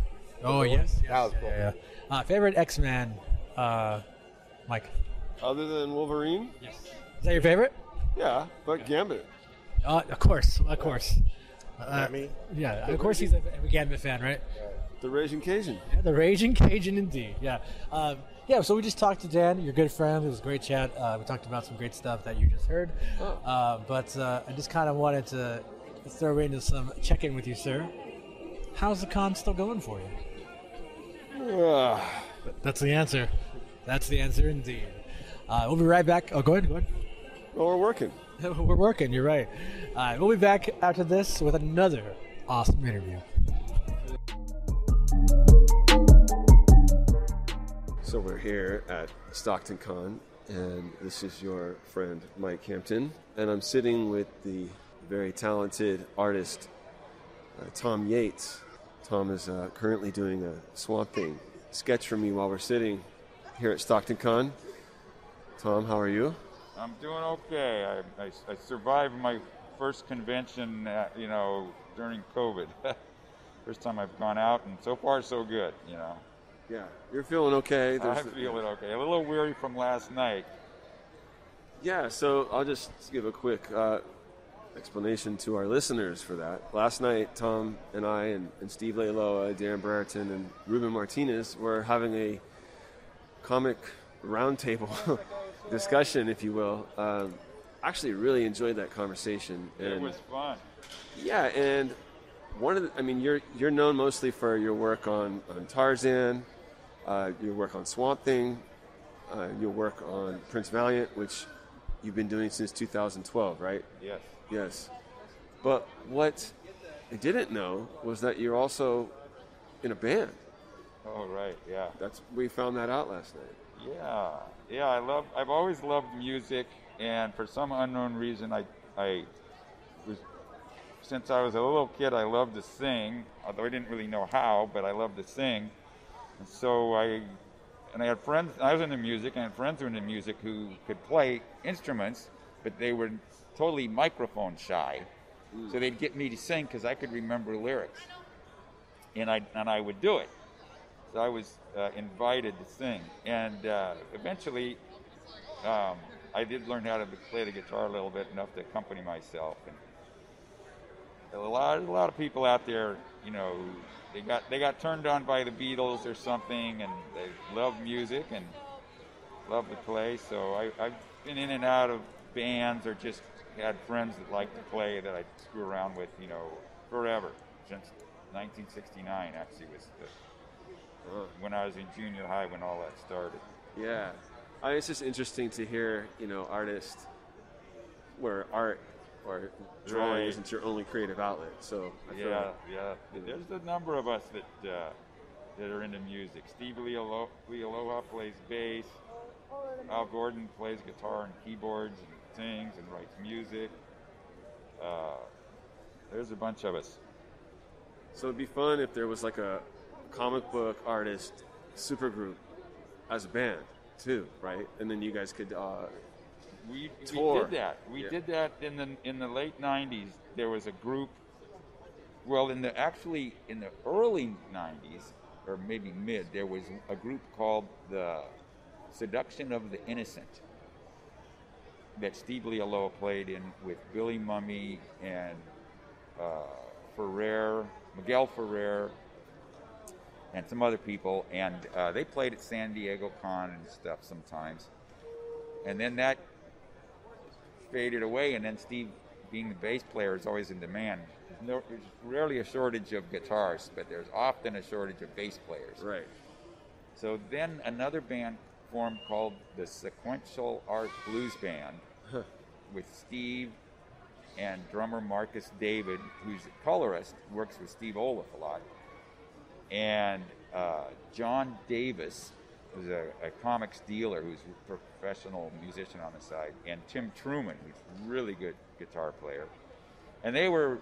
Oh yes, yes. That was cool. Yeah, yeah. Uh, favorite X Man. Uh, Mike. Other than Wolverine? Yes. Is that your favorite? Yeah, but Gambit. Uh, of course, of course. Uh, me? yeah, of course he's a Gambit fan, right? The Raging Cajun. Yeah, the Raging Cajun, indeed. Yeah, um, yeah. So we just talked to Dan, your good friend. It was a great chat. Uh, we talked about some great stuff that you just heard. Uh, but uh, I just kind of wanted to throw into some check-in with you, sir. How's the con still going for you? Ugh. That's the answer. That's the answer, indeed. Uh, we'll be right back. Oh, go ahead. Go ahead. well, we're working. We're working. You're right. Uh, we'll be back after this with another awesome interview. So we're here at Stockton Con, and this is your friend Mike Hampton, and I'm sitting with the very talented artist uh, Tom Yeates. Tom is uh, currently doing a Swamp Thing sketch for me while we're sitting here at Stockton Con. Tom, how are you? I'm doing okay. I, I, I survived my first convention, uh, you know, during COVID. first time I've gone out, and so far so good. You know, Yeah, you're feeling okay. I There's- feel it okay. A little weary from last night. Yeah, so I'll just give a quick uh, explanation to our listeners for that. Last night, Tom and I and, and Steve Leialoha, Darren Brereton, and Ruben Martinez were having a comic roundtable discussion, if you will. Um, actually, really enjoyed that conversation. And It was fun. yeah, and one of the, I mean, you're you're known mostly for your work on, on Tarzan, uh, your work on Swamp Thing, uh, your work on Prince Valiant, which you've been doing since 2012, right? Yes. Yes. But what I didn't know was that you're also in a band. Oh right. Yeah. That's we found that out last night. Yeah. Yeah. I love. I've always loved music, and for some unknown reason, I I was since I was a little kid. I loved to sing, although I didn't really know how, but I loved to sing. And so I and I had friends. I was into music, and I had friends who were into music who could play instruments, but they were totally microphone shy. So hmm. they'd get me to sing because I could remember lyrics, and I and I would do it. So I was uh, invited to sing, and uh, eventually um, I did learn how to play the guitar a little bit enough to accompany myself. And a lot, a lot of people out there, you know, they got they got turned on by the Beatles or something, and they love music and love to play. So I, I've been in and out of bands, or just had friends that like to play that I screw around with, you know, forever since 1969. Actually, was the, when I was in junior high when all that started. Yeah, I mean, it's just interesting to hear, you know, artists where art or drawing Right. isn't your only creative outlet. So I Yeah, like- yeah. There's a number of us that uh, that are into music. Steve Lealo- Leialoha plays bass. Al Gordon plays guitar and keyboards and sings and writes music. Uh, there's a bunch of us. So it'd be fun if there was like a comic book artist supergroup as a band too, right? And then you guys could. Uh, we, we did that. We Yeah. did that in the in the late '90s. There was a group. Well, in the actually in the early '90s, or maybe mid, there was a group called the Seduction of the Innocent that Steve Leialoha played in with Billy Mumy and uh, Ferrer, Miguel Ferrer, and some other people, and uh, they played at San Diego Con and stuff sometimes. And then that faded away, and then Steve, being the bass player, is always in demand. There's, no, there's rarely a shortage of guitars, but there's often a shortage of bass players. right. So then another band formed called the Sequential Art Blues Band with Steve and drummer Marcus David, who's a colorist, works with Steve Oliff a lot, and uh, John Davis, who's a, a comics dealer who's a professional musician on the side, and Tim Truman, who's a really good guitar player. And they were,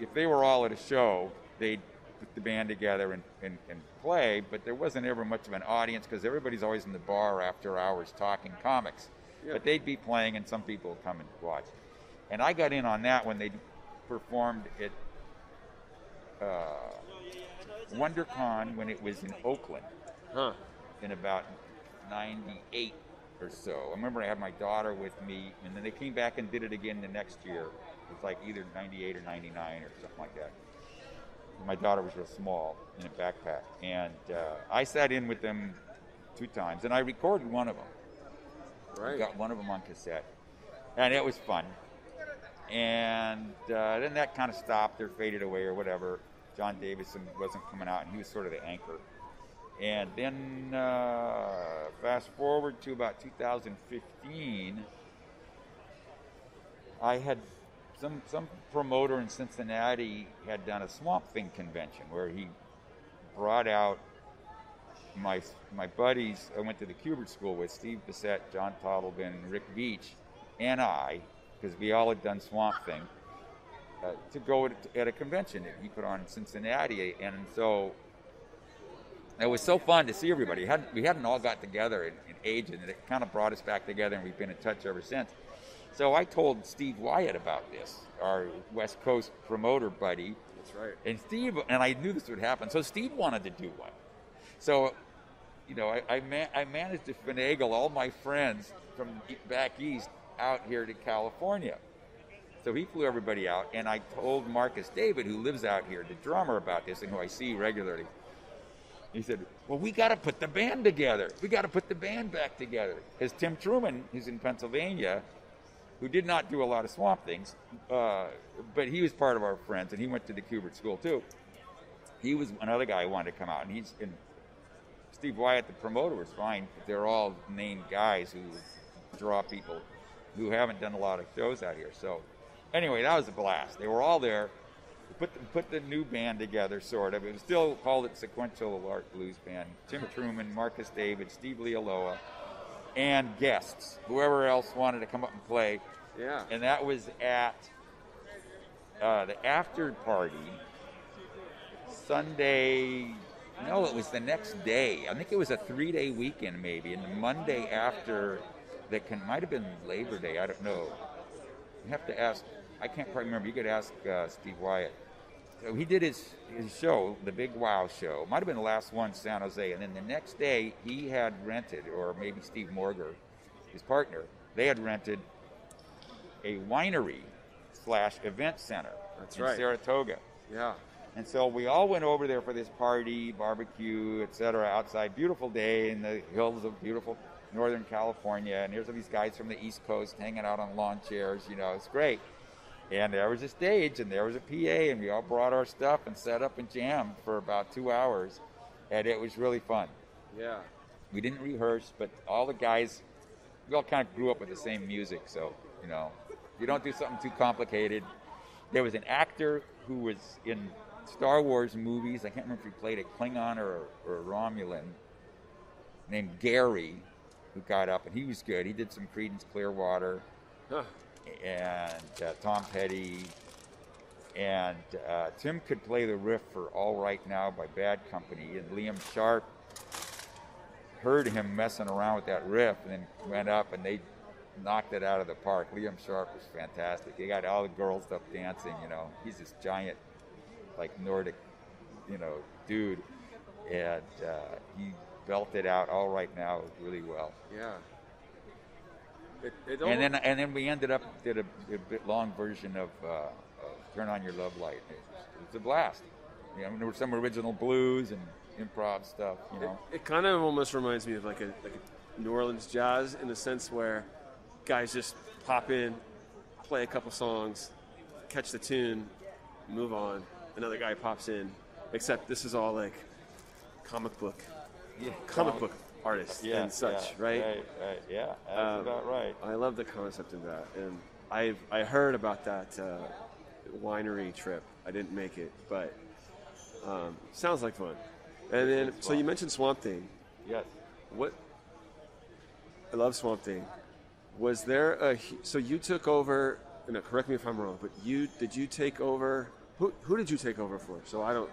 if they were all at a show, they'd put the band together and, and, and play, but there wasn't ever much of an audience because everybody's always in the bar after hours talking comics. Yeah. But they'd be playing and some people would come and watch. And I got in on that when they performed at uh, WonderCon when it was in Oakland Huh. in about 98 or so. I remember I had my daughter with me, and then they came back and did it again the next year. It was like either 98 or 99 or something like that. My daughter was real small in a backpack, and uh, I sat in with them two times, and I recorded one of them. Right. Got one of them on cassette, and it was fun. And uh, then that kind of stopped or faded away or whatever. John Davison wasn't coming out, and he was sort of the anchor. And then uh, fast forward to about 2015, I had some some promoter in Cincinnati had done a Swamp Thing convention where he brought out my my buddies. I went to the Kubert School with Steve Bissette, John Totleben, Rick Veitch, and I, because we all had done Swamp Thing, uh, to go at, at a convention that he put on in Cincinnati, and so it was so fun to see everybody. Had, we hadn't all got together in, in age, and it kind of brought us back together, and we've been in touch ever since. So I told Steve Wyatt about this, our West Coast promoter buddy, That's right. and Steve, and I knew this would happen. So Steve wanted to do one. So, you know, I I, ma- I managed to finagle all my friends from back east out here to California. So he flew everybody out, and I told Marcus David, who lives out here, the drummer, about this, and who I see regularly. He said, "Well, we got to put the band together. We got to put the band back together." Because Tim Truman, who's in Pennsylvania, who did not do a lot of swamp things, uh, but he was part of our friends, and he went to the Kubert School too. He was another guy who wanted to come out, and he's and Steve Wyatt, the promoter, was fine. But they're all named guys who draw people who haven't done a lot of shows out here. So, anyway, that was a blast. They were all there. Put the, put the new band together, sort of. It was still called it Sequential Art Blues Band. Tim Truman, Marcus David, Steve Leialoha, and guests, whoever else wanted to come up and play. Yeah. And that was at uh, the after party Sunday. No, it was the next day. I think it was a three-day weekend, maybe, and the Monday after that can might have been Labor Day. I don't know. You have to ask. I can't quite remember. You could ask uh, Steve Wyatt. So he did his his show, the Big Wow Show. Might have been the last one, in San Jose, and then the next day he had rented, or maybe Steve Morger, his partner, they had rented a winery slash event center That's in right. Saratoga. Yeah. And so we all went over there for this party, barbecue, etc. Outside, beautiful day in the hills of beautiful Northern California. And here's all these guys from the East Coast hanging out on lawn chairs. You know, it's great. And there was a stage, and there was a PA, and we all brought our stuff and set up and jammed for about two hours, and it was really fun. Yeah. We didn't rehearse, but all the guys, we all kind of grew up with the same music. So, you know, you don't do something too complicated. There was an actor who was in Star Wars movies. I can't remember if he played a Klingon or, or a Romulan, named Gary, who got up, and he was good. He did some Creedence Clearwater Huh. And uh, Tom Petty, And uh, Tim could play the riff for All Right Now by Bad Company, and Liam Sharp heard him messing around with that riff and then went up and they knocked it out of the park. Liam Sharp was fantastic. He got all the girls up dancing, you know. He's this giant, like Nordic, you know, dude. And uh, he belted out All Right Now really well. Yeah. It, it And then and then we ended up did a, a bit long version of, uh, of Turn On Your Love Light. It was, it a blast. You know, there were some original blues and improv stuff, you know. it kind of almost reminds me of like a like a New Orleans jazz in the sense where guys just pop in, play a couple songs, catch the tune, move on. Another guy pops in, except this is all like comic book, Yeah, comic book artists yeah, and such, yeah, right? Right, right, yeah, that's Um, about right. I love the concept of that, and I've I heard about that uh, winery trip. I didn't make it, but um, sounds like fun. And then, so you mentioned Swamp Thing. Yes. What? I love Swamp Thing. Was there a so you took over? No, correct me if I'm wrong, but you did you take over? Who who did you take over for? So I don't.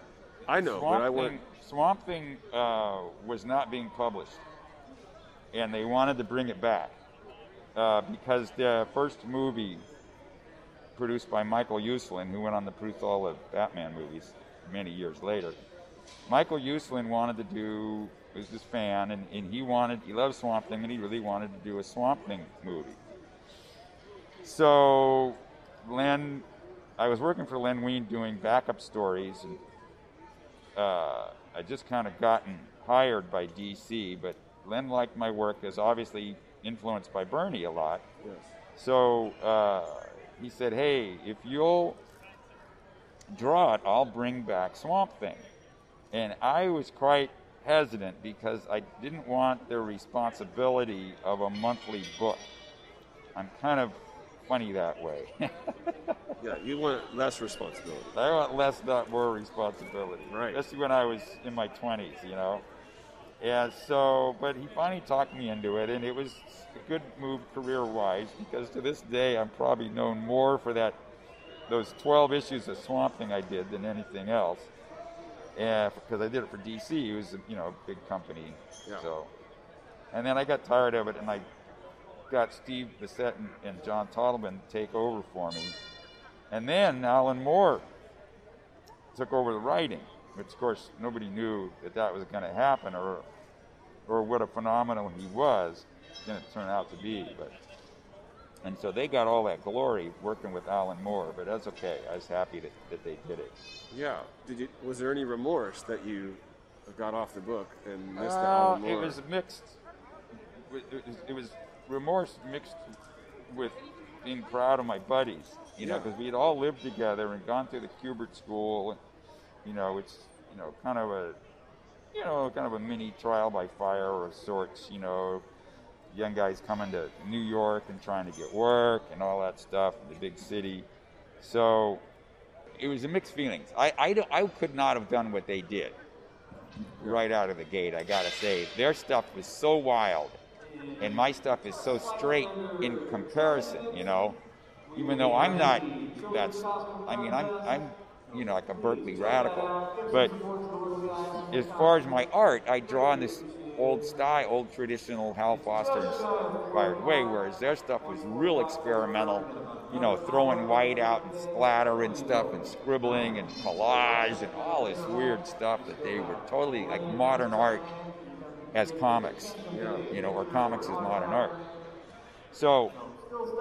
I know, Swamp but I Thing, want. Swamp Thing uh, was not being published, and they wanted to bring it back uh, because the first movie produced by Michael Uslan, who went on to produce all the Batman movies many years later. Michael Uslan wanted to do was this fan, and, and he wanted he loved Swamp Thing, and he really wanted to do a Swamp Thing movie. So, Len, I was working for Len Wein doing backup stories, and uh, I just kind of gotten hired by DC, but Len liked my work as obviously influenced by Bernie a lot. Yes. So uh, he said, "Hey, if you'll draw it, I'll bring back Swamp Thing." And I was quite hesitant because I didn't want the responsibility of a monthly book. I'm kind of funny that way. Yeah, you want less responsibility. I want less, not more responsibility. Right. Especially when I was in my 20s, you know. And so, but he finally talked me into it, and it was a good move career-wise because to this day I'm probably known more for that those 12 issues of Swamp Thing I did than anything else. Yeah, because I did it for DC, it was you know a big company. Yeah. So, and then I got tired of it, and I got Steve Bissette and, and John Totleben to take over for me. And then Alan Moore took over the writing, which of course nobody knew that that was going to happen or or what a phenomenon he was going to turn out to be. But and so they got all that glory working with Alan Moore, but that's okay. I was happy that, that they did it. Yeah. Did you? Was there any remorse that you got off the book and missed Uh, Alan it was mixed. It was, it was remorse mixed with being proud of my buddies, you know, Yeah. because we had all lived together and gone through the Kubert School, and, you know, it's you know kind of a you know kind of a mini trial by fire of sorts, you know. Young guys coming to New York and trying to get work and all that stuff in the big city. So it was a mixed feelings. I, I, I could not have done what they did right out of the gate, I gotta say. Their stuff was so wild, and my stuff is so straight in comparison, you know. Even though I'm not, that's, I mean, I'm, I'm, you know, like a Berkeley radical. But as far as my art, I draw in this old style, old traditional Hal Foster inspired way, whereas their stuff was real experimental, you know, throwing white out and splatter and stuff and scribbling and collage and all this weird stuff that they were totally like modern art as comics, you know, or comics as modern art. So,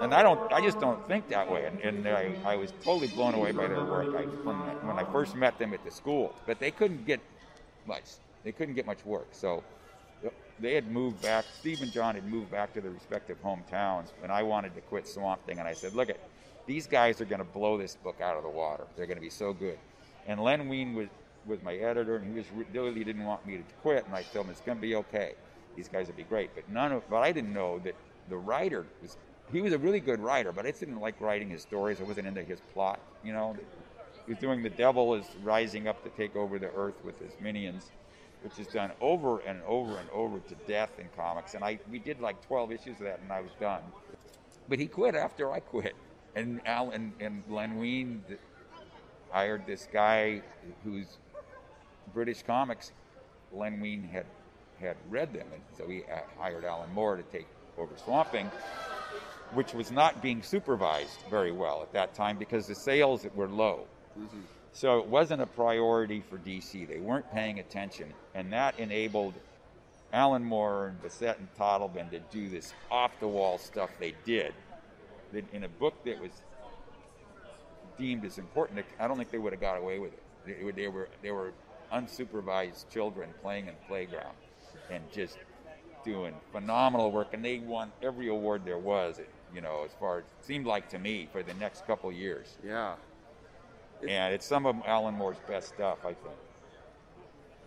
and I don't, I just don't think that way. And, and I, I was totally blown away by their work I, when, when I first met them at the school. But they couldn't get much. They couldn't get much work. So they had moved back. Steve and John had moved back to their respective hometowns, and I wanted to quit Swamp Thing. And I said, "Look, at these guys are going to blow this book out of the water. They're going to be so good." And Len Wein was was my editor, and he was really didn't want me to quit. And I told him it's going to be okay. These guys will be great. But none of, but I didn't know that the writer was. He was a really good writer, but I didn't like writing his stories. I wasn't into his plot. You know, he was doing the devil is rising up to take over the earth with his minions which is done over and over and over to death in comics. And I we did like 12 issues of that, and I was done. But he quit after I quit. And Al and, and Len Wein, hired this guy who's British comics. Len Wein had had read them, and so he uh, hired Alan Moore to take over Swamp Thing, which was not being supervised very well at that time because the sales were low. So it wasn't a priority for DC. They weren't paying attention, and that enabled Alan Moore and Bissette and Totleben to do this off-the-wall stuff they did. In a book that was deemed as important, I don't think they would have got away with it. They were they were unsupervised children playing in the playground and just doing phenomenal work, and they won every award there was. You know, as far as it seemed like to me for the next couple years. Yeah. And it's some of Alan Moore's best stuff, I think.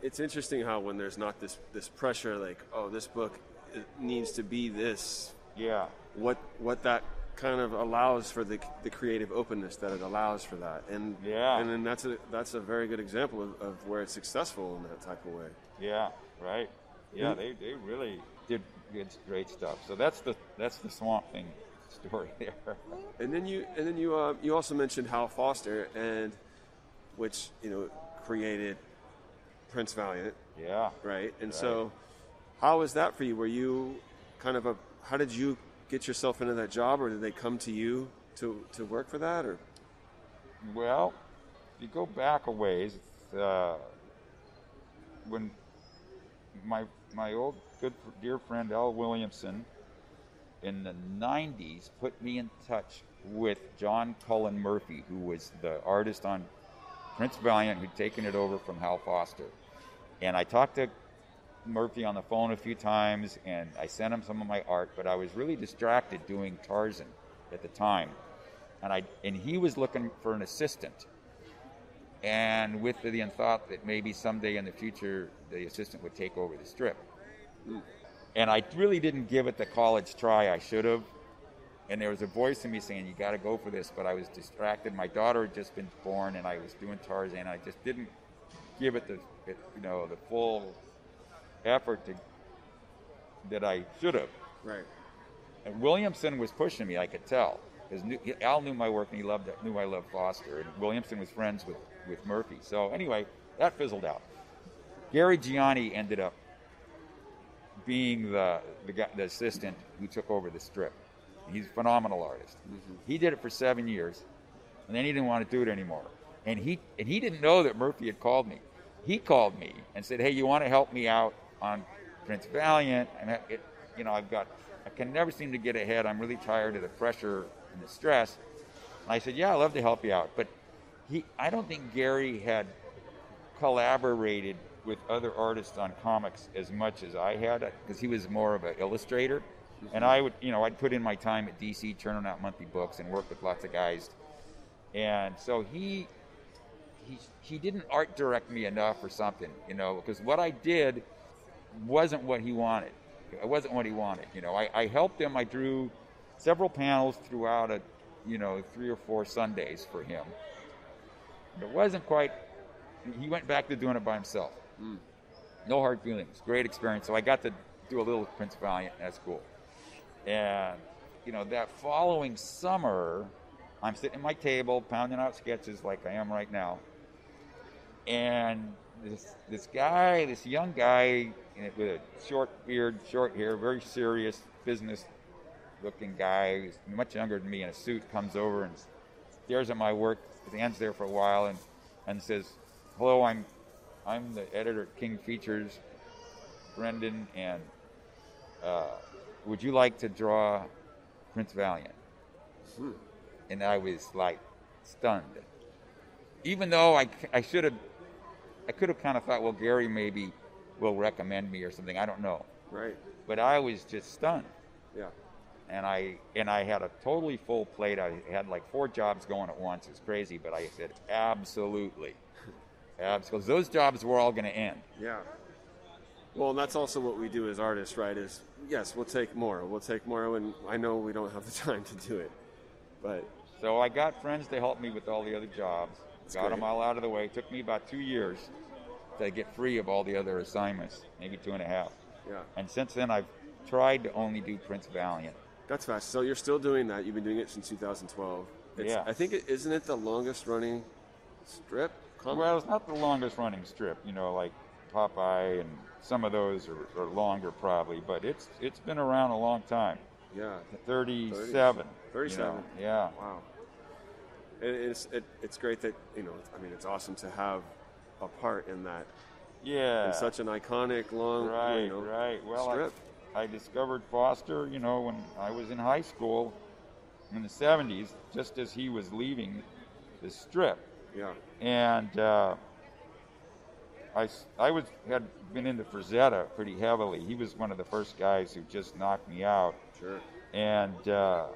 It's interesting how when there's not this this pressure, like, oh, this book needs to be this. Yeah. What what that kind of allows for the the creative openness that it allows for that, and Yeah. and then that's a that's a very good example of, of where it's successful in that type of way. Yeah, right. Yeah, Mm. they, they really did good, great stuff. So that's the that's the Swamp Thing story there. And then you and then you uh, you also mentioned Hal Foster and which you know created Prince Valiant, Yeah. right? And Right. so, how was that for you? Were you kind of a how did you get yourself into that job, or did they come to you to to work for that, or Well, if you go back a ways, uh, when my my old good dear friend Al Williamson in the 90s put me in touch with John Cullen Murphy, who was the artist on Prince Valiant who'd taken it over from Hal Foster. And I talked to Murphy on the phone a few times and I sent him some of my art, but I was really distracted doing Tarzan at the time. And I and he was looking for an assistant. And with the thought that maybe someday in the future the assistant would take over the strip. And I really didn't give it the college try I should have. And there was a voice in me saying, "You got to go for this," but I was distracted. My daughter had just been born, and I was doing Tarzan. I just didn't give it the, you know, the full effort to, that I should have. right? And Williamson was pushing me. I could tell. 'Cause knew, Al knew my work, and he loved it, knew I loved Foster. And Williamson was friends with, with Murphy. So anyway, that fizzled out. Gary Gianni ended up being the the, guy, the assistant who took over the strip. He's a phenomenal artist. Mm-hmm. He did it for seven years, and then he didn't want to do it anymore. And he and he didn't know that Murphy had called me. He called me and said, "Hey, you want to help me out on Prince Valiant?" And it, you know, I've got I can never seem to get ahead. I'm really tired of the pressure and the stress. And I said, "Yeah, I'd love to help you out." But he, I don't think Gary had collaborated with other artists on comics as much as I had because he was more of an illustrator. Mm-hmm. And I would, you know, I'd put in my time at DC turning out monthly books and work with lots of guys. And so he, he, he didn't art direct me enough or something, you know, because what I did wasn't what he wanted. It wasn't what he wanted, you know. I, I helped him. I drew several panels throughout a, you know, three or four Sundays for him. It wasn't quite. He went back to doing it by himself. Hmm. No hard feelings. Great experience. So I got to do a little Prince Valiant. That's cool. And you know that following summer, I'm sitting at my table pounding out sketches like I am right now. And this this guy, this young guy with a short beard, short hair, very serious business looking guy, who's much younger than me in a suit, comes over and stares at my work, stands there for a while, and and says, "Hello, I'm I'm the editor at King Features, Brendan, and uh, would you like to draw Prince Valiant?" And I was like stunned, even though I I should have I could have kind of thought, well, Gary maybe will recommend me or something. I don't know, Right. but I was just stunned Yeah. and I and I had a totally full plate. I had like four jobs going at once. It's crazy, but I said absolutely, absolutely. Those jobs were all going to end. Yeah. Well, and that's also what we do as artists, right? Is yes, we'll take more. We'll take more when I know we don't have the time to do it. But So I got friends to help me with all the other jobs. Got great. them all out of the way. It took me about two years to get free of all the other assignments, maybe two and a half. yeah, And since then, I've tried to only do Prince Valiant. that's fast. So you're still doing that. You've been doing it since 2012. It's, Yeah. I think it isn't it the longest running strip? Comic? Well, it's not the longest running strip, you know, like Popeye and some of those are, are longer probably, but it's it's been around a long time. yeah. 37. you 37. know, Yeah. Wow. It, it's it, it's great that you know. I mean, it's awesome to have a part in that. Yeah. In such an iconic long, Right, you know, right. Well, strip. I, I discovered Foster, you know, when I was in high school in the 70s, just as he was leaving the strip. Yeah. And uh, I was had been into Frazetta pretty heavily. He was one of the first guys who just knocked me out. Sure. And uh,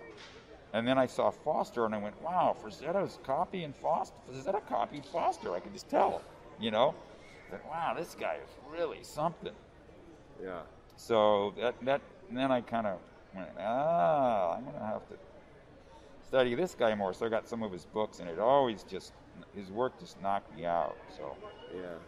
and then I saw Foster, and I went, "Wow, Frazetta's copying Foster. Frazetta copied Foster. I could just tell, you know." I said, "Wow, this guy is really something." Yeah. So that that then I kind of went, "Ah, I'm gonna have to study this guy more." So I got some of his books, and it always just his work just knocked me out. So Yeah.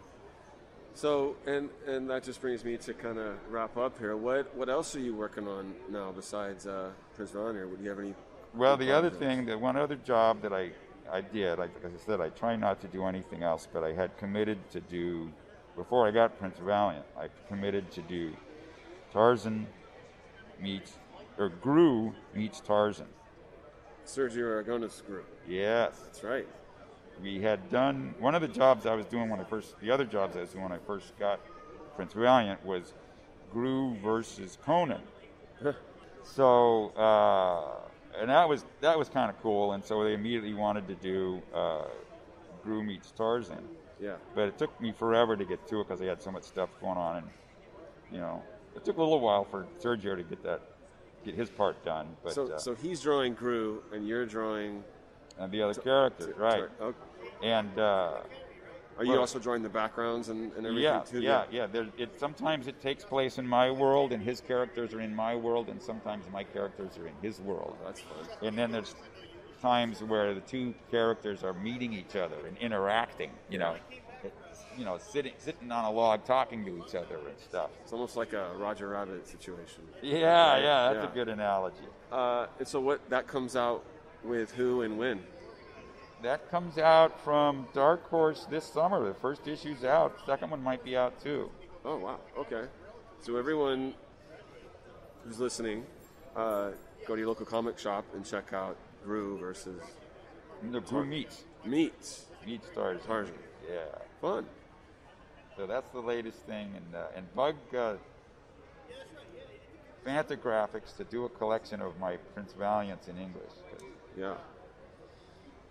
So and and that just brings me to kind of wrap up here. What what else are you working on now besides uh, Prince Valiant? Would you have any? Well, the other thing, the one other job that I, I did, like, like I said, I try not to do anything else, but I had committed to do, before I got Prince Valiant, I committed to do Tarzan meets, or Groo meets Tarzan. Sergio Aragonés group. Yes. That's right. We had done, one of the jobs I was doing when I first, the other jobs I was doing when I first got Prince Valiant was Groo versus Conan. So, uh, and that was that was kind of cool. And so they immediately wanted to do uh, Groo meets Tarzan. Yeah. But it took me forever to get to it because I had so much stuff going on, and you know, it took a little while for Sergio to get that, get his part done. But so uh, so he's drawing Groo, and you're drawing. and the other characters, right? Okay. And uh, Are you also drawing the backgrounds and, and everything yeah, too? yeah, yeah. There, it sometimes it takes place in my world, and his characters are in my world, and sometimes my characters are in his world. That's fun. And then there's times where the two characters are meeting each other and interacting. You know, you know, sitting sitting on a log talking to each other and stuff. It's almost like a Roger Rabbit situation. Yeah, Right? yeah, that's a good analogy. Uh, and so what that comes out with who and when? That comes out from Dark Horse this summer. The first issue's out. Second one might be out too. Oh wow. Okay. So everyone who's listening, uh, go to your local comic shop and check out Groo versus The Groo meets meets meets Tarzan. Tarzan. Yeah. Fun. So that's the latest thing, and uh, and Bug uh, Fantagraphics to do a collection of my Prince Valiants in English. Yeah.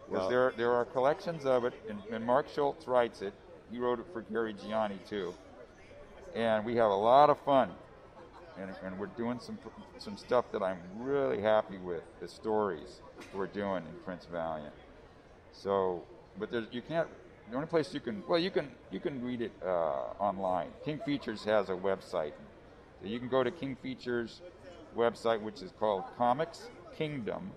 Well- there there are collections of it, and, and Mark Schultz writes it. He wrote it for Gary Gianni too, and we have a lot of fun. And, and we're doing some some stuff that I'm really happy with. The stories we're doing in Prince Valiant. So, but there's, you can't. The only place you can well you can you can read it uh, online. King Features has a website, so you can go to King Features website, which is called Comics Kingdom,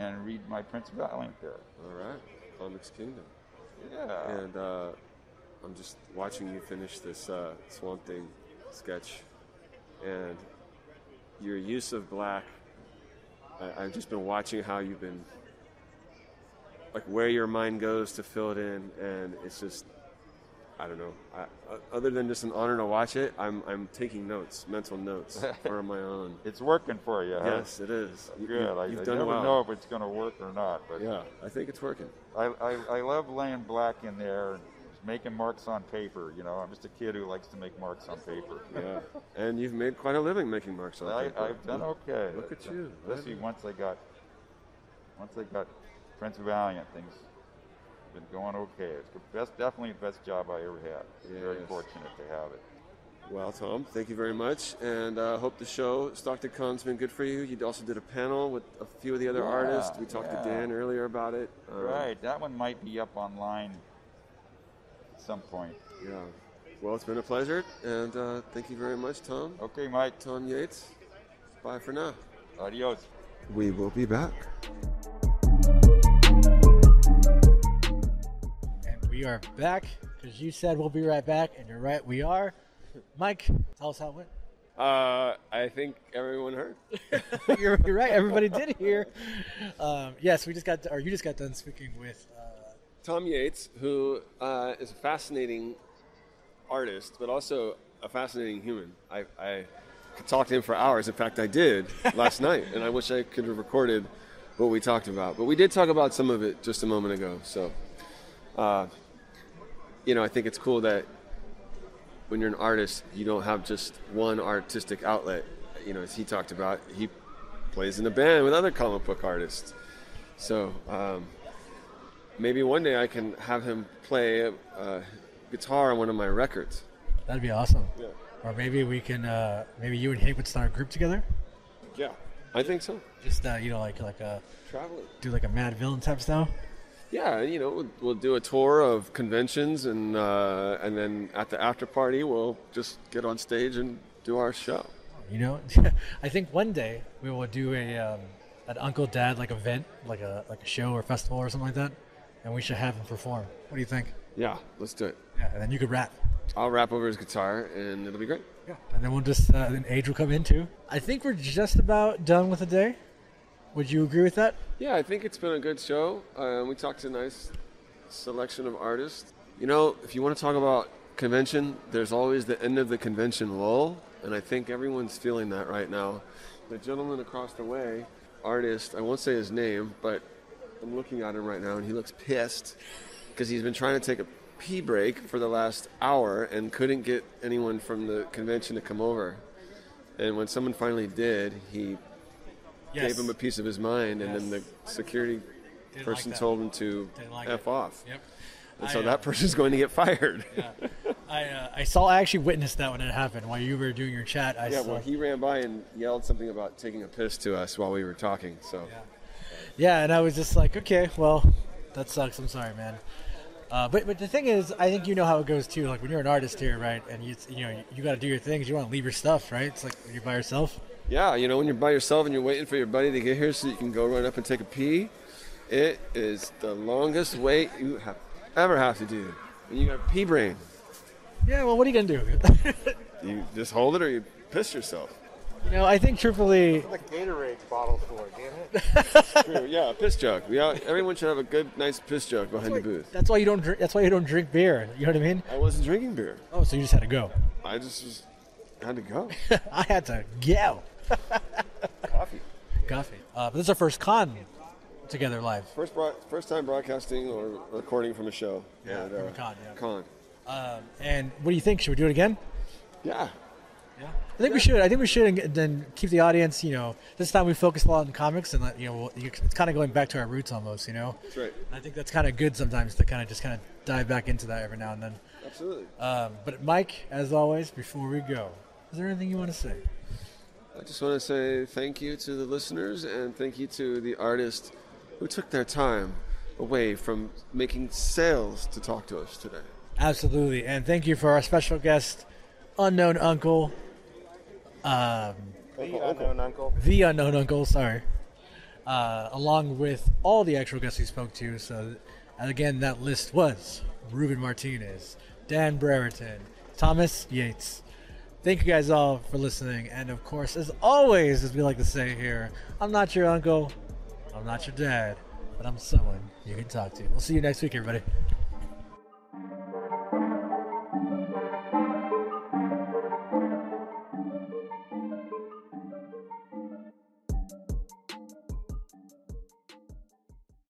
and read my Prince Valiant there. All right. Comics Kingdom. Yeah. And uh, I'm just watching you finish this uh, Swamp Thing sketch, and your use of black. I, I've just been watching how you've been, like, where your mind goes to fill it in, and it's just, I don't know. I, other than just an honor to watch it, I'm I'm taking notes, mental notes for my own. It's working for you, huh? Yes, it is. You- Good. you- I, you've I done never well. know if it's going to work or not, but Yeah, I think it's working. I, I, I love laying black in there and making marks on paper. You know, I'm just a kid who likes to make marks on paper. Yeah, and you've made quite a living making marks on I, paper. I've done okay. Look at you. See, once I got once I got Prince Valiant, things been going okay. It's the best, definitely the best job I ever had. Very fortunate to have it. Well, Tom, thank you very much, and uh, hope the show Stockton Con's been good for you. You also did a panel with a few of the other Yeah, artists. We talked yeah. to Dan earlier about it. Um, right. That one might be up online at some point. Yeah. Well, it's been a pleasure, and uh, thank you very much, Tom. Okay, Mike. Tom Yeates. Bye for now. Adios. We will be back. We are back because you said we'll be right back, and you're right, we are. Mike, tell us how it went. Uh, I think everyone heard. you're, you're right. Everybody did hear. Um, yes, we just got, or you just got done speaking with uh, Tom Yeates, who uh, is a fascinating artist, but also a fascinating human. I, I could talk to him for hours. In fact, I did last night, and I wish I could have recorded what we talked about. But we did talk about some of it just a moment ago. So, uh, you know, I think it's cool that when you're an artist, you don't have just one artistic outlet. You know, as he talked about, he plays in a band with other comic book artists. So um, maybe one day I can have him play uh, guitar on one of my records. That'd be awesome. Yeah. Or maybe we can, uh, maybe you and Hank would start a group together. Yeah, I think so. Just uh, you know, like like a Traveling. do like a Madvillain type style. Yeah, you know, we'll, do a tour of conventions, and uh, and then at the after party, we'll just get on stage and do our show. You know, I think one day we will do a um, an Uncle Dad like event, like a like a show or festival or something like that, and we should have him perform. What do you think? Yeah, let's do it. Yeah, and then you could rap. I'll rap over his guitar, and it'll be great. Yeah, and then we'll just uh, then Age will come in too. I think we're just about done with the day. Would you agree with that? Yeah, I think it's been a good show. Um, we talked to a nice selection of artists. You know, if you want to talk about convention, there's always the end of the convention lull, and I think everyone's feeling that right now. The gentleman across the way, artist, I won't say his name, but I'm looking at him right now, and he looks pissed because he's been trying to take a pee break for the last hour and couldn't get anyone from the convention to come over. And when someone finally did, he gave him a piece of his mind, and then the security Didn't person like told him to like f it. off. Yep. And I, so uh, that person's going to get fired. Yeah. I uh, I saw I actually witnessed that when it happened while you were doing your chat. I Yeah, saw. well, he ran by and yelled something about taking a piss to us while we were talking. So Yeah, and I was just like, okay, well, that sucks. I'm sorry, man. Uh, but but the thing is, I think you know how it goes too. Like when you're an artist here, right? And you you know you got to do your things. You want to leave your stuff, right? It's like you're by yourself. Yeah, you know, when you're by yourself and you're waiting for your buddy to get here so you can go run up and take a pee, it is the longest wait you have ever have to do. And you got pee brain. Yeah, well, what are you gonna do? You just hold it or you piss yourself. you know, I think truthfully, The Gatorade bottle's for, damn it. True, yeah, a piss jug. We all, everyone should have a good, nice piss jug behind the booth. that's why you don't drink. That's why you don't drink beer. You know what I mean? I wasn't drinking beer. Oh, so you just had to go. I just was, had to go. I had to go. Coffee. Coffee. Uh, but this is our first con together live. First, broad, first time broadcasting or recording from a show. Yeah, at, from a con, yeah. Con. Um, and what do you think? Should we do it again? Yeah. Yeah. I think we should. I think we should, and then keep the audience. You know, this time we focused a lot on comics, and let- you know, we'll- you- it's kind of going back to our roots almost. You know, That's right. And I think that's kind of good sometimes to kind of just kind of dive back into that every now and then. Absolutely. Um, but Mike, as always, before we go, is there anything you want to say? I just want to say thank you to the listeners and thank you to the artists who took their time away from making sales to talk to us today. Absolutely, and thank you for our special guest, unknown uncle, um, The unknown uncle. the unknown uncle. Sorry, uh, along with all the actual guests he spoke to. So, and again, that list was Ruben Martinez, Dan Brereton, Thomas Yeates. Thank you guys all for listening, and of course, as always, as we like to say here, I'm not your uncle, I'm not your dad, but I'm someone you can talk to. We'll see you next week, everybody.